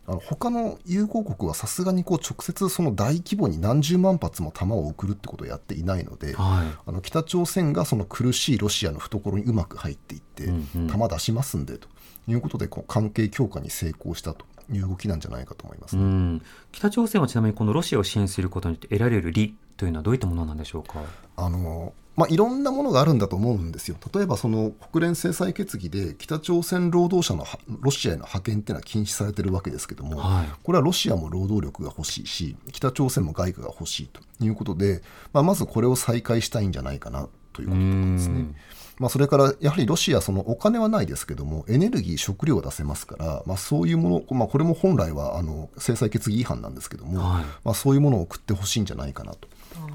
Speaker 5: あの他の友好国はさすがにこう直接その大規模に何十万発も弾を送るってことをやっていないので、
Speaker 3: はい。
Speaker 5: あの北朝鮮がその苦しいロシアの懐にうまく入っていって、
Speaker 3: うんうん。
Speaker 5: 弾出しますんでということでこう関係強化に成功したという動きなんじゃないかと思います、
Speaker 3: うん。北朝鮮はちなみにこのロシアを支援することによって得られる利というのはどういったものなんでしょうか？
Speaker 5: あのまあ、いろんなものがあるんだと思うんですよ。例えばその国連制裁決議で北朝鮮労働者のはロシアへの派遣っていうのは禁止されてるわけですけども、
Speaker 3: はい
Speaker 5: これはロシアも労働力が欲しいし北朝鮮も外貨が欲しいということで、まあ、まずこれを再開したいんじゃないかなということとかですね
Speaker 3: うん。
Speaker 5: まあ、それからやはりロシア、そのお金はないですけども、エネルギー、食料を出せますから、まあ、そういうもの、まあ、これも本来はあの制裁決議違反なんですけども、
Speaker 3: はい
Speaker 5: まあ、そういうものを送ってほしいんじゃないかなと、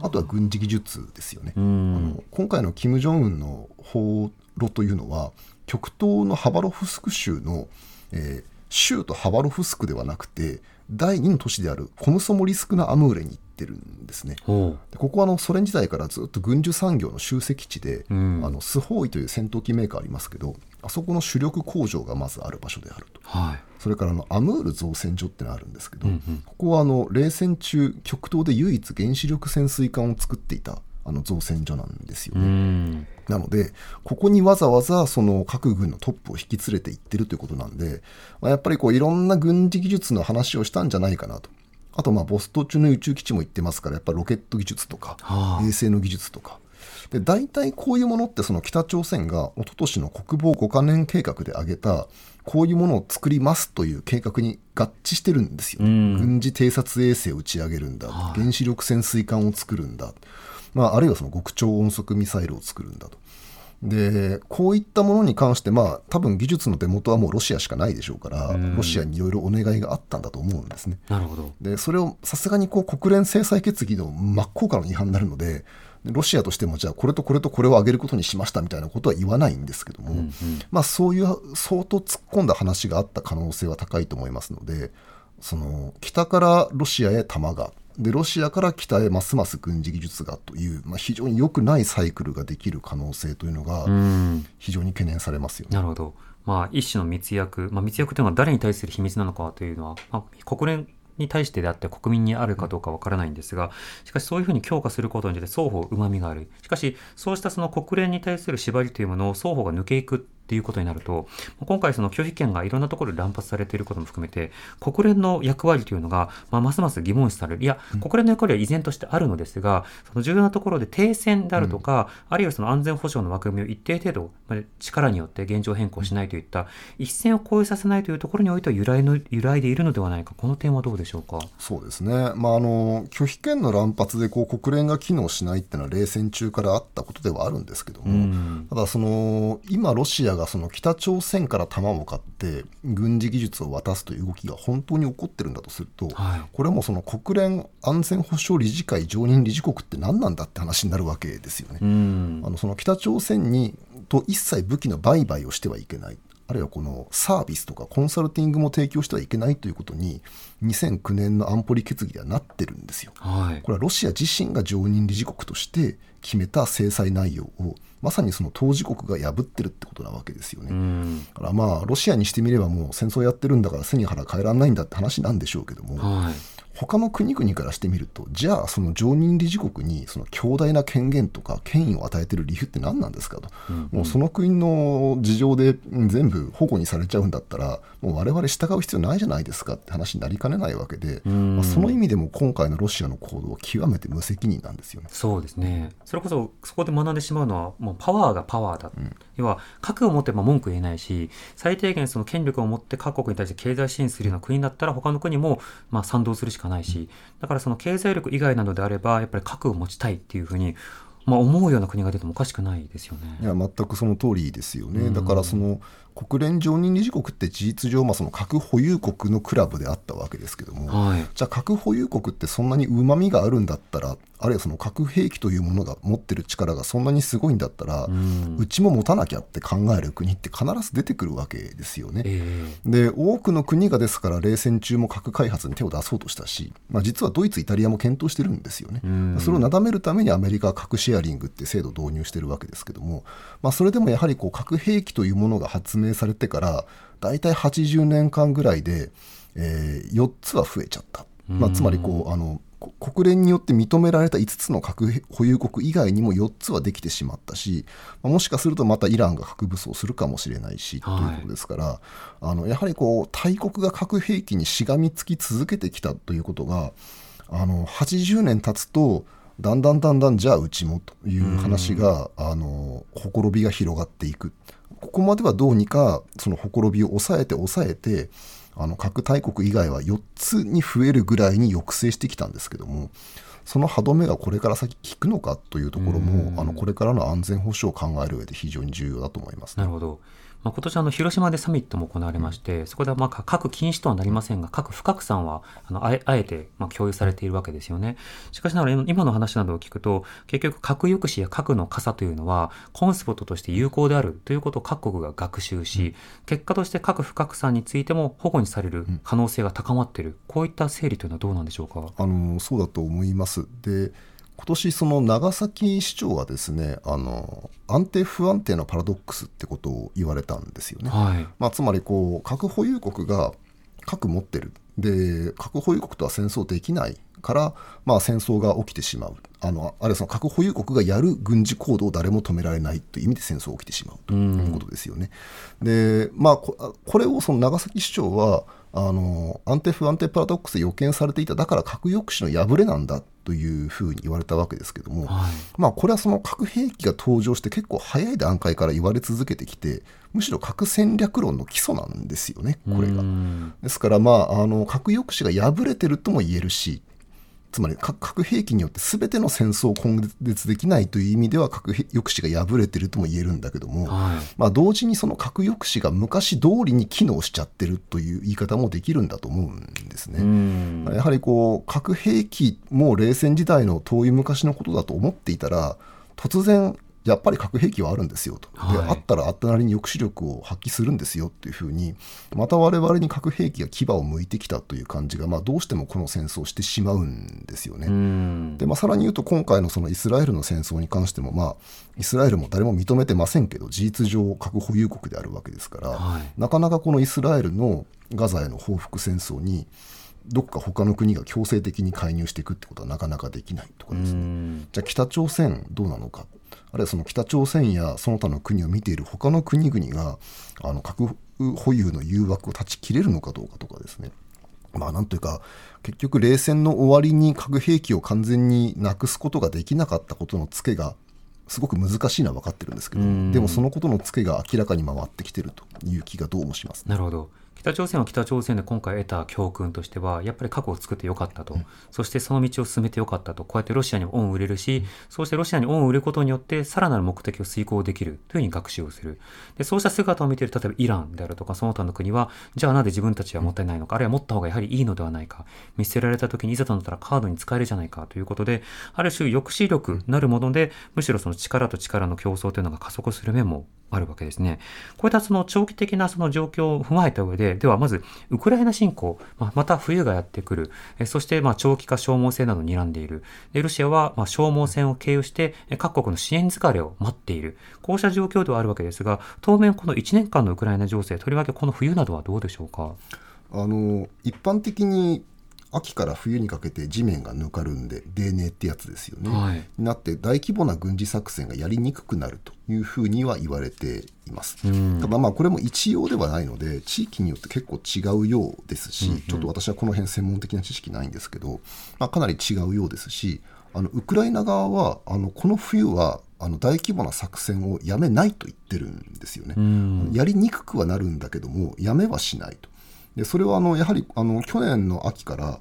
Speaker 5: あとは軍事技術ですよね。あ
Speaker 3: ん
Speaker 5: の今回の金正恩の訪ロというのは、極東のハバロフスク州の、えー州都ハバロフスクではなくて、第2の都市であるコムソモリスクのアムーレに行ってるんですね。ここはあのソ連時代からずっと軍需産業の集積地で、
Speaker 3: うん
Speaker 5: あのスホーイという戦闘機メーカーありますけど、あそこの主力工場がまずある場所であると。
Speaker 3: うはい
Speaker 5: それからあのアムール造船所ってのがあるんですけど、
Speaker 3: うんうん
Speaker 5: ここはあの冷戦中、極東で唯一原子力潜水艦を作っていたあの造船所なんですよ
Speaker 3: う
Speaker 5: ね。
Speaker 3: ん
Speaker 5: なので、ここにわざわざその各軍のトップを引き連れて行ってるということなんで、まあ、やっぱりこういろんな軍事技術の話をしたんじゃないかなと。あと、まあボスト中の宇宙基地も行ってますから、やっぱりロケット技術とか、
Speaker 3: はあ
Speaker 5: 衛星の技術とか。で大体こういうものってその北朝鮮が一昨年の国防5カ年計画で挙げたこういうものを作りますという計画に合致してるんですよ、
Speaker 3: うん。
Speaker 5: 軍事偵察衛星を打ち上げるんだ、
Speaker 3: はい。
Speaker 5: 原子力潜水艦を作るんだ、まあ、あるいはその極超音速ミサイルを作るんだと。でこういったものに関して、まあ、多分技術の出元はもうロシアしかないでしょうから、
Speaker 3: うん。
Speaker 5: ロシアにいろいろお願いがあったんだと思うんですね。
Speaker 3: なるほど。
Speaker 5: でそれをさすがにこう国連制裁決議の真っ向からの違反になるので、でロシアとしてもじゃあこれとこれとこれを上げることにしましたみたいなことは言わないんですけども、まあ、そういう相当突っ込んだ話があった可能性は高いと思いますので、その北からロシアへ弾が、でロシアから北へますます軍事技術がという、まあ、非常に良くないサイクルができる可能性というのが
Speaker 3: うん
Speaker 5: 非常に懸念されますよね。
Speaker 3: なるほど。まあ、一種の密約、まあ、密約というのは誰に対する秘密なのかというのは、まあ、国連に対してであって国民にあるかどうかわからないんですが、しかしそういうふうに強化することによって双方旨味がある。しかし、そうしたその国連に対する縛りというものを双方が抜けいくっていうことになると、今回その拒否権がいろんなところで乱発されていることも含めて、国連の役割というのが、まあ、ますます疑問視される。いや、国連の役割は依然としてあるのですが、その重要なところで停戦であるとか、あるいはその安全保障の枠組みを一定程度、まあ力によって現状変更しないといった、一線を越えさせないというところにおいては由来の、由来でいるのではないか。この点はどうでしょうか？
Speaker 5: そうですね、まあ、あの拒否権の乱発でこう国連が機能しないっていうのは冷戦中からあったことではあるんですけども、
Speaker 3: うん
Speaker 5: ただその、今、ロシアががその北朝鮮から弾を買って軍事技術を渡すという動きが本当に起こってるんだとすると、
Speaker 3: はい
Speaker 5: これはもうその国連安全保障理事会常任理事国って何なんだって話になるわけですよね。
Speaker 3: うん
Speaker 5: あのその北朝鮮にと一切武器の売買をしてはいけない。あるいはこのサービスとかコンサルティングも提供してはいけないということに2009年の安保理決議ではなってるんですよ。
Speaker 3: はい
Speaker 5: これはロシア自身が常任理事国として決めた制裁内容をまさにその当事国が破ってるってことなわけですよね。
Speaker 3: うん。
Speaker 5: だからまあロシアにしてみればもう戦争やってるんだから背に腹変えらんないんだって話なんでしょうけども、
Speaker 3: はい
Speaker 5: 他の国々からしてみるとじゃあその常任理事国にその強大な権限とか権威を与えてる理由って何なんですかと、もうその国の事情でうん全部保護にされちゃうんだったらもう我々従う必要ないじゃないですかって話になりかねないわけで、まあ、その意味でも今回のロシアの行動は極めて無責任なんですよね。
Speaker 3: そうですね。それこそそこで学んでしまうのはもうパワーがパワーだ、要は核を持ってば文句言えないし最低限その権力を持って各国に対して経済支援するような国だったら他の国もまあ賛同するしかないしだからその経済力以外なのであればやっぱり核を持ちたいっていうふうに、まあ、思うような国が出てもおかしくないですよね。
Speaker 5: いや全くその通りですよね、だからその国連常任理事国って事実上、まあ、その核保有国のクラブであったわけですけども、
Speaker 3: はい
Speaker 5: じゃあ核保有国ってそんなにうまみがあるんだったらあるいはその核兵器というものが持ってる力がそんなにすごいんだったら、うちも持たなきゃって考える国って必ず出てくるわけですよね。
Speaker 3: え
Speaker 5: で多くの国がですから冷戦中も核開発に手を出そうとしたし、まあ、実はドイツ、イタリアも検討してるんですよね。それをなだめるためにアメリカは核シェアリングって制度を導入してるわけですけども、まあ、それでもやはりこう核兵器というものが発明されてから大体80年間ぐらいで、えー4つは増えちゃった。まあ、つまりこうあのこ国連によって認められた5つの核保有国以外にも4つはできてしまったし、まあもしかするとまたイランが核武装するかもしれないし、
Speaker 3: はい。
Speaker 5: ということですからあのやはりこう大国が核兵器にしがみつき続けてきたということがあの80年経つとだんだんだんだんじゃあうちもという話があのほころびが広がっていくここまではどうにかそのほころびを抑えて抑えてあの核大国以外は4つに増えるぐらいに抑制してきたんですけどもその歯止めがこれから先効くのかというところもあのこれからの安全保障を考える上で非常に重要だと思います、
Speaker 3: なるほど。まあ、今年あの広島でサミットも行われまして、そこではまあ核禁止とはなりませんが、核不拡散はあのあえあえてまあ共有されているわけですよね。しかしながら今の話などを聞くと、結局核抑止や核の傘というのはコンセプトとして有効であるということを各国が学習し、結果として核不拡散についても保護にされる可能性が高まっている、こういった整理というのはどうなんでしょうか？
Speaker 5: あのそうだと思います。で今年その長崎市長はですねあの安定不安定なパラドックスってことを言われたんですよね。
Speaker 3: はい。
Speaker 5: まあ、つまりこう核保有国が核持ってるで核保有国とは戦争できないから、まあ、戦争が起きてしまうあのあるいはその核保有国がやる軍事行動を誰も止められないという意味で戦争が起きてしまうということですよね。でまあここれをその長崎市長はあの安定不安定パラドックスで予見されていただから核抑止の破れなんだというふうに言われたわけですけども、
Speaker 3: はい
Speaker 5: まあ、これはその核兵器が登場して結構早い段階から言われ続けてきてむしろ核戦略論の基礎なんですよねこれが
Speaker 3: う。ん
Speaker 5: ですから、まあ、あの核抑止が破れてるとも言えるしつまり核核兵器によって全ての戦争を根絶できないという意味では核抑止が破れてるとも言えるんだけども、
Speaker 3: はい。
Speaker 5: まあ、同時にその核抑止が昔通りに機能しちゃってるという言い方もできるんだと思うんですね。
Speaker 3: うん
Speaker 5: やはりこう核兵器も冷戦時代の遠い昔のことだと思っていたら突然やっぱり核兵器はあるんですよと、で
Speaker 3: はい。
Speaker 5: あったらあったなりに抑止力を発揮するんですよっていうふうにまた我々に核兵器が牙を向いてきたという感じが、まあ、どうしてもこの戦争をしてしまうんですよね。
Speaker 3: うん。
Speaker 5: でまあ、さらに言うと今回のそのイスラエルの戦争に関しても、まあ、イスラエルも誰も認めてませんけど事実上核保有国であるわけですから、
Speaker 3: はい。
Speaker 5: なかなかこのイスラエルのガザへの報復戦争にどっか他の国が強制的に介入していくってことはなかなかできないとかですね、
Speaker 3: うん。
Speaker 5: じゃあ北朝鮮どうなのかあるいはその北朝鮮やその他の国を見ている他の国々があの核保有の誘惑を断ち切れるのかどうかとかですねまあなんというか結局冷戦の終わりに核兵器を完全になくすことができなかったことのツケがすごく難しいのは分かってるんですけど
Speaker 3: うん
Speaker 5: でもそのことのツケが明らかに回ってきてるという気がどうもしますね。
Speaker 3: なるほど。北朝鮮は北朝鮮で今回得た教訓としては、やっぱり核を作ってよかったと、うん、そしてその道を進めてよかったと、こうやってロシアに恩を売れるし、そうしてロシアに恩を売ることによって、さらなる目的を遂行できるというふうに学習をする。でそうした姿を見ている、例えばイランであるとか、その他の国は、じゃあなぜ自分たちはもったいないのか、あるいは持った方がやはりいいのではないか、見捨てられた時にいざとなったらカードに使えるじゃないかということで、ある種抑止力なるもので、むしろその力と力の競争というのが加速する面もあるわけですね。こういったその長期的なその状況を踏まえた上で、ではまず、ウクライナ侵攻、ままた冬がやってくる、そしてま長期化消耗戦などを睨んでいる。でロシアはま消耗戦を経由して、各国の支援疲れを待っている。こうした状況ではあるわけですが、当面この1年間のウクライナ情勢、とりわけこの冬などはどうでしょうか？
Speaker 5: あの一般的に秋から冬にかけて地面がぬかるんで泥寧ってやつですよね、はい、になって大規模な軍事作戦がやりにくくなるというふうには言われています。ただまあこれも一様ではないので地域によって結構違うようですし、うん。うん、ちょっと私はこの辺専門的な知識ないんですけど、まあ、かなり違うようですしあのウクライナ側はあのこの冬はあの大規模な作戦をやめないと言ってるんですよね。やりにくくはなるんだけどもやめはしないと。でそれはあのやはりあの去年の秋から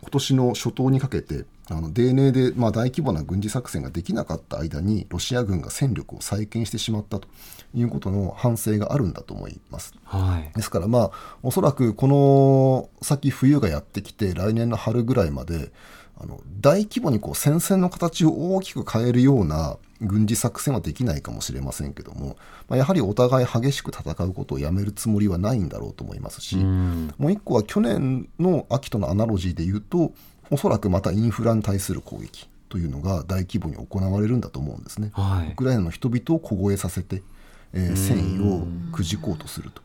Speaker 5: 今年の初頭にかけてあの泥寧で、まあ、大規模な軍事作戦ができなかった間にロシア軍が戦力を再建してしまったということの反省があるんだと思います。はい、ですからまあおそらくこの先冬がやってきて来年の春ぐらいまであの大規模にこう戦線の形を大きく変えるような軍事作戦はできないかもしれませんけども、まあ、やはりお互い激しく戦うことをやめるつもりはないんだろうと思いますし、もう一個は去年の秋とのアナロジーで言うとおそらくまたインフラに対する攻撃というのが大規模に行われるんだと思うんですね。はい、ウクライナの人々を凍えさせて、えー、戦意をくじこうとすると。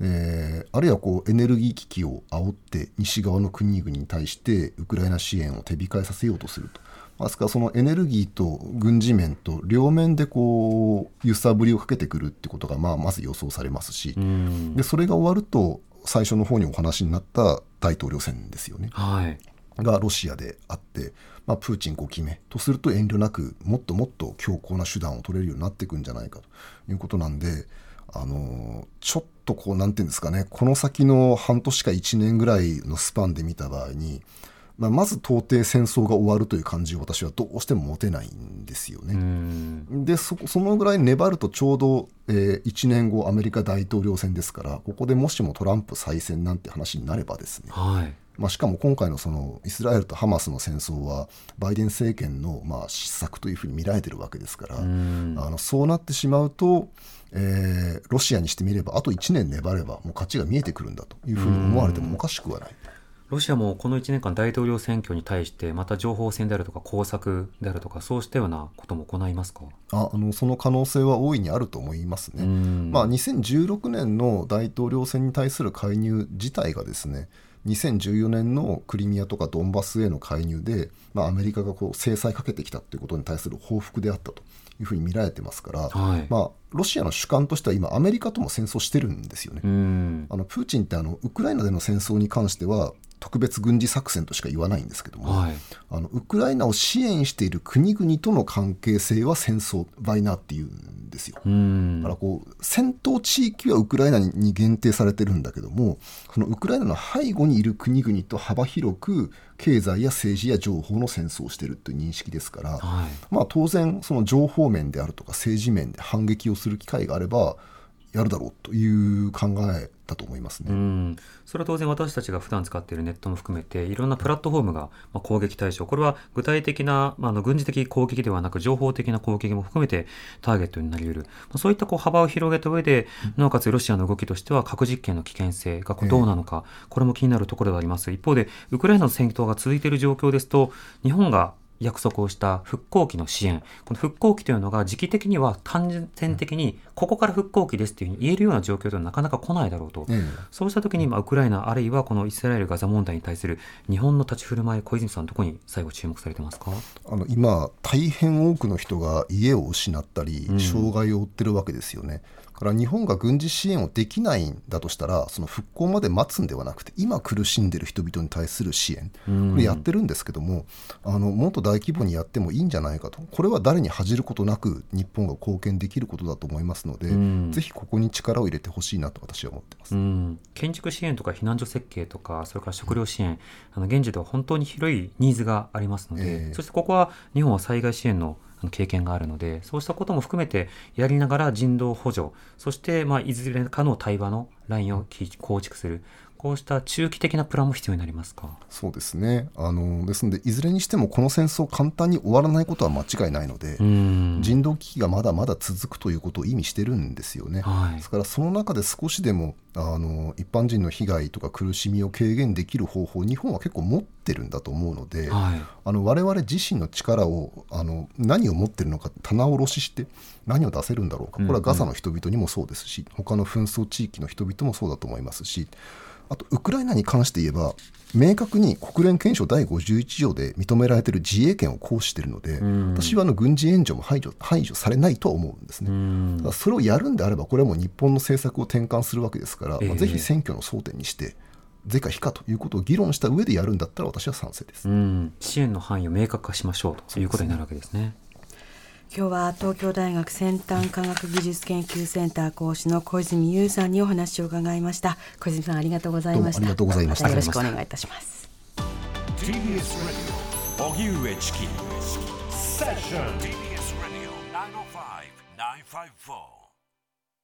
Speaker 5: えー、あるいはこうエネルギー危機を煽って西側の国々に対してウクライナ支援を手控えさせようとすると。ですからそのエネルギーと軍事面と両面でこう揺さぶりをかけてくるってことがまあまず予想されますし、でそれが終わると最初の方にお話になった大統領選ですよね。はいがロシアであって、まあ、プーチン5期目とすると遠慮なくもっともっと強硬な手段を取れるようになっていくんじゃないかということなんであのちょっとこうなんていうんですかね。この先の半年か1年ぐらいのスパンで見た場合に、まあ、まず到底戦争が終わるという感じを私はどうしても持てないんですよね。でそそのぐらい粘るとちょうど、えー、1年後アメリカ大統領選ですからここでもしもトランプ再選なんて話になればですね、はい。まあ、しかも今回のそのイスラエルとハマスの戦争はバイデン政権のまあ失策というふうに見られてるわけですからあのそうなってしまうと、えー、ロシアにしてみればあと1年粘ればもう勝ちが見えてくるんだというふうに思われてもおかしくはない。
Speaker 3: ロシアもこの1年間大統領選挙に対してまた情報戦であるとか工作であるとかそうしたようなことも行いますか？
Speaker 5: ああのその可能性は大いにあると思いますね。まあ、2016年の大統領選に対する介入自体がですね2014年のクリミアとかドンバスへの介入で、まあ、アメリカがこう制裁かけてきたということに対する報復であったというふうに見られてますから、はい、まあ、ロシアの主観としては今アメリカとも戦争してるんですよね。あのプーチンってあのウクライナでの戦争に関しては特別軍事作戦としか言わないんですけども、はい、あのウクライナを支援している国々との関係性は戦争バイナーっていうんですよ。だからこう戦闘地域はウクライナに限定されてるんだけどもそのウクライナの背後にいる国々と幅広く経済や政治や情報の戦争をしているという認識ですから、はい、まあ、当然その情報面であるとか政治面で反撃をする機会があればやるだろうという考えだと思いますね。
Speaker 3: うん。それは当然私たちが普段使っているネットも含めていろんなプラットフォームが攻撃対象これは具体的な、まあ、の軍事的攻撃ではなく情報的な攻撃も含めてターゲットになり得る。そういったこう幅を広げた上でなおかつロシアの動きとしては核実験の危険性がどうなのか、これも気になるところではあります。一方でウクライナの戦闘が続いている状況ですと日本が約束をした復興期の支援。この復興期というのが時期的には単純的にここから復興期ですというふうに言えるような状況ではなかなか来ないだろうと。うん、そうした時に、まあ、ウクライナあるいはこのイスラエル・ガザ問題に対する日本の立ち振る舞い、小泉さんどこに最後注目されてますか？
Speaker 5: あの今、大変多くの人が家を失ったり、障害を負ってるわけですよね。から日本が軍事支援をできないんだとしたらその復興まで待つんではなくて今苦しんでいる人々に対する支援。これやってるんですけどもあのもっと大規模にやってもいいんじゃないかと。これは誰に恥じることなく日本が貢献できることだと思いますのでぜひここに力を入れてほしいなと私は思ってます。
Speaker 3: 建築支援とか避難所設計とかそれから食料支援あの現地では本当に広いニーズがありますので、えー、そしてここは日本は災害支援の経験があるので、そうしたことも含めてやりながら人道補助、そしてまあいずれかの対話のラインを構築する。こうした中期的なプランも必要になりますか？
Speaker 5: そうですね。あのですのでいずれにしてもこの戦争簡単に終わらないことは間違いないので人道危機がまだまだ続くということを意味してるんですよね、はい、ですからその中で少しでもあの一般人の被害とか苦しみを軽減できる方法日本は結構持ってるんだと思うので、はい、あの我々自身の力をあの何を持ってるのか棚卸しして何を出せるんだろうか。これはガザの人々にもそうですし、うんうん、他の紛争地域の人々もそうだと思いますしあとウクライナに関して言えば明確に国連憲章第51条で認められている自衛権を行使しているので、私はあの軍事援助も排除排除されないとは思うんですね。だそれをやるんであれば、これはもう日本の政策を転換するわけですから、まあ、ぜひ選挙の争点にして、是か非かということを議論した上でやるんだったら、私は賛成です。
Speaker 3: 支援の範囲を明確化しましょうということになるわけですね。
Speaker 4: 今日は東京大学先端科学技術研究センター講師の小泉優さんにお話を伺いました。小泉さんありがとうございました。
Speaker 5: ありがとうございました、
Speaker 4: よろしくお願いいたします。TBS ラディオ荻上チキセッション TBS ラディオ905-954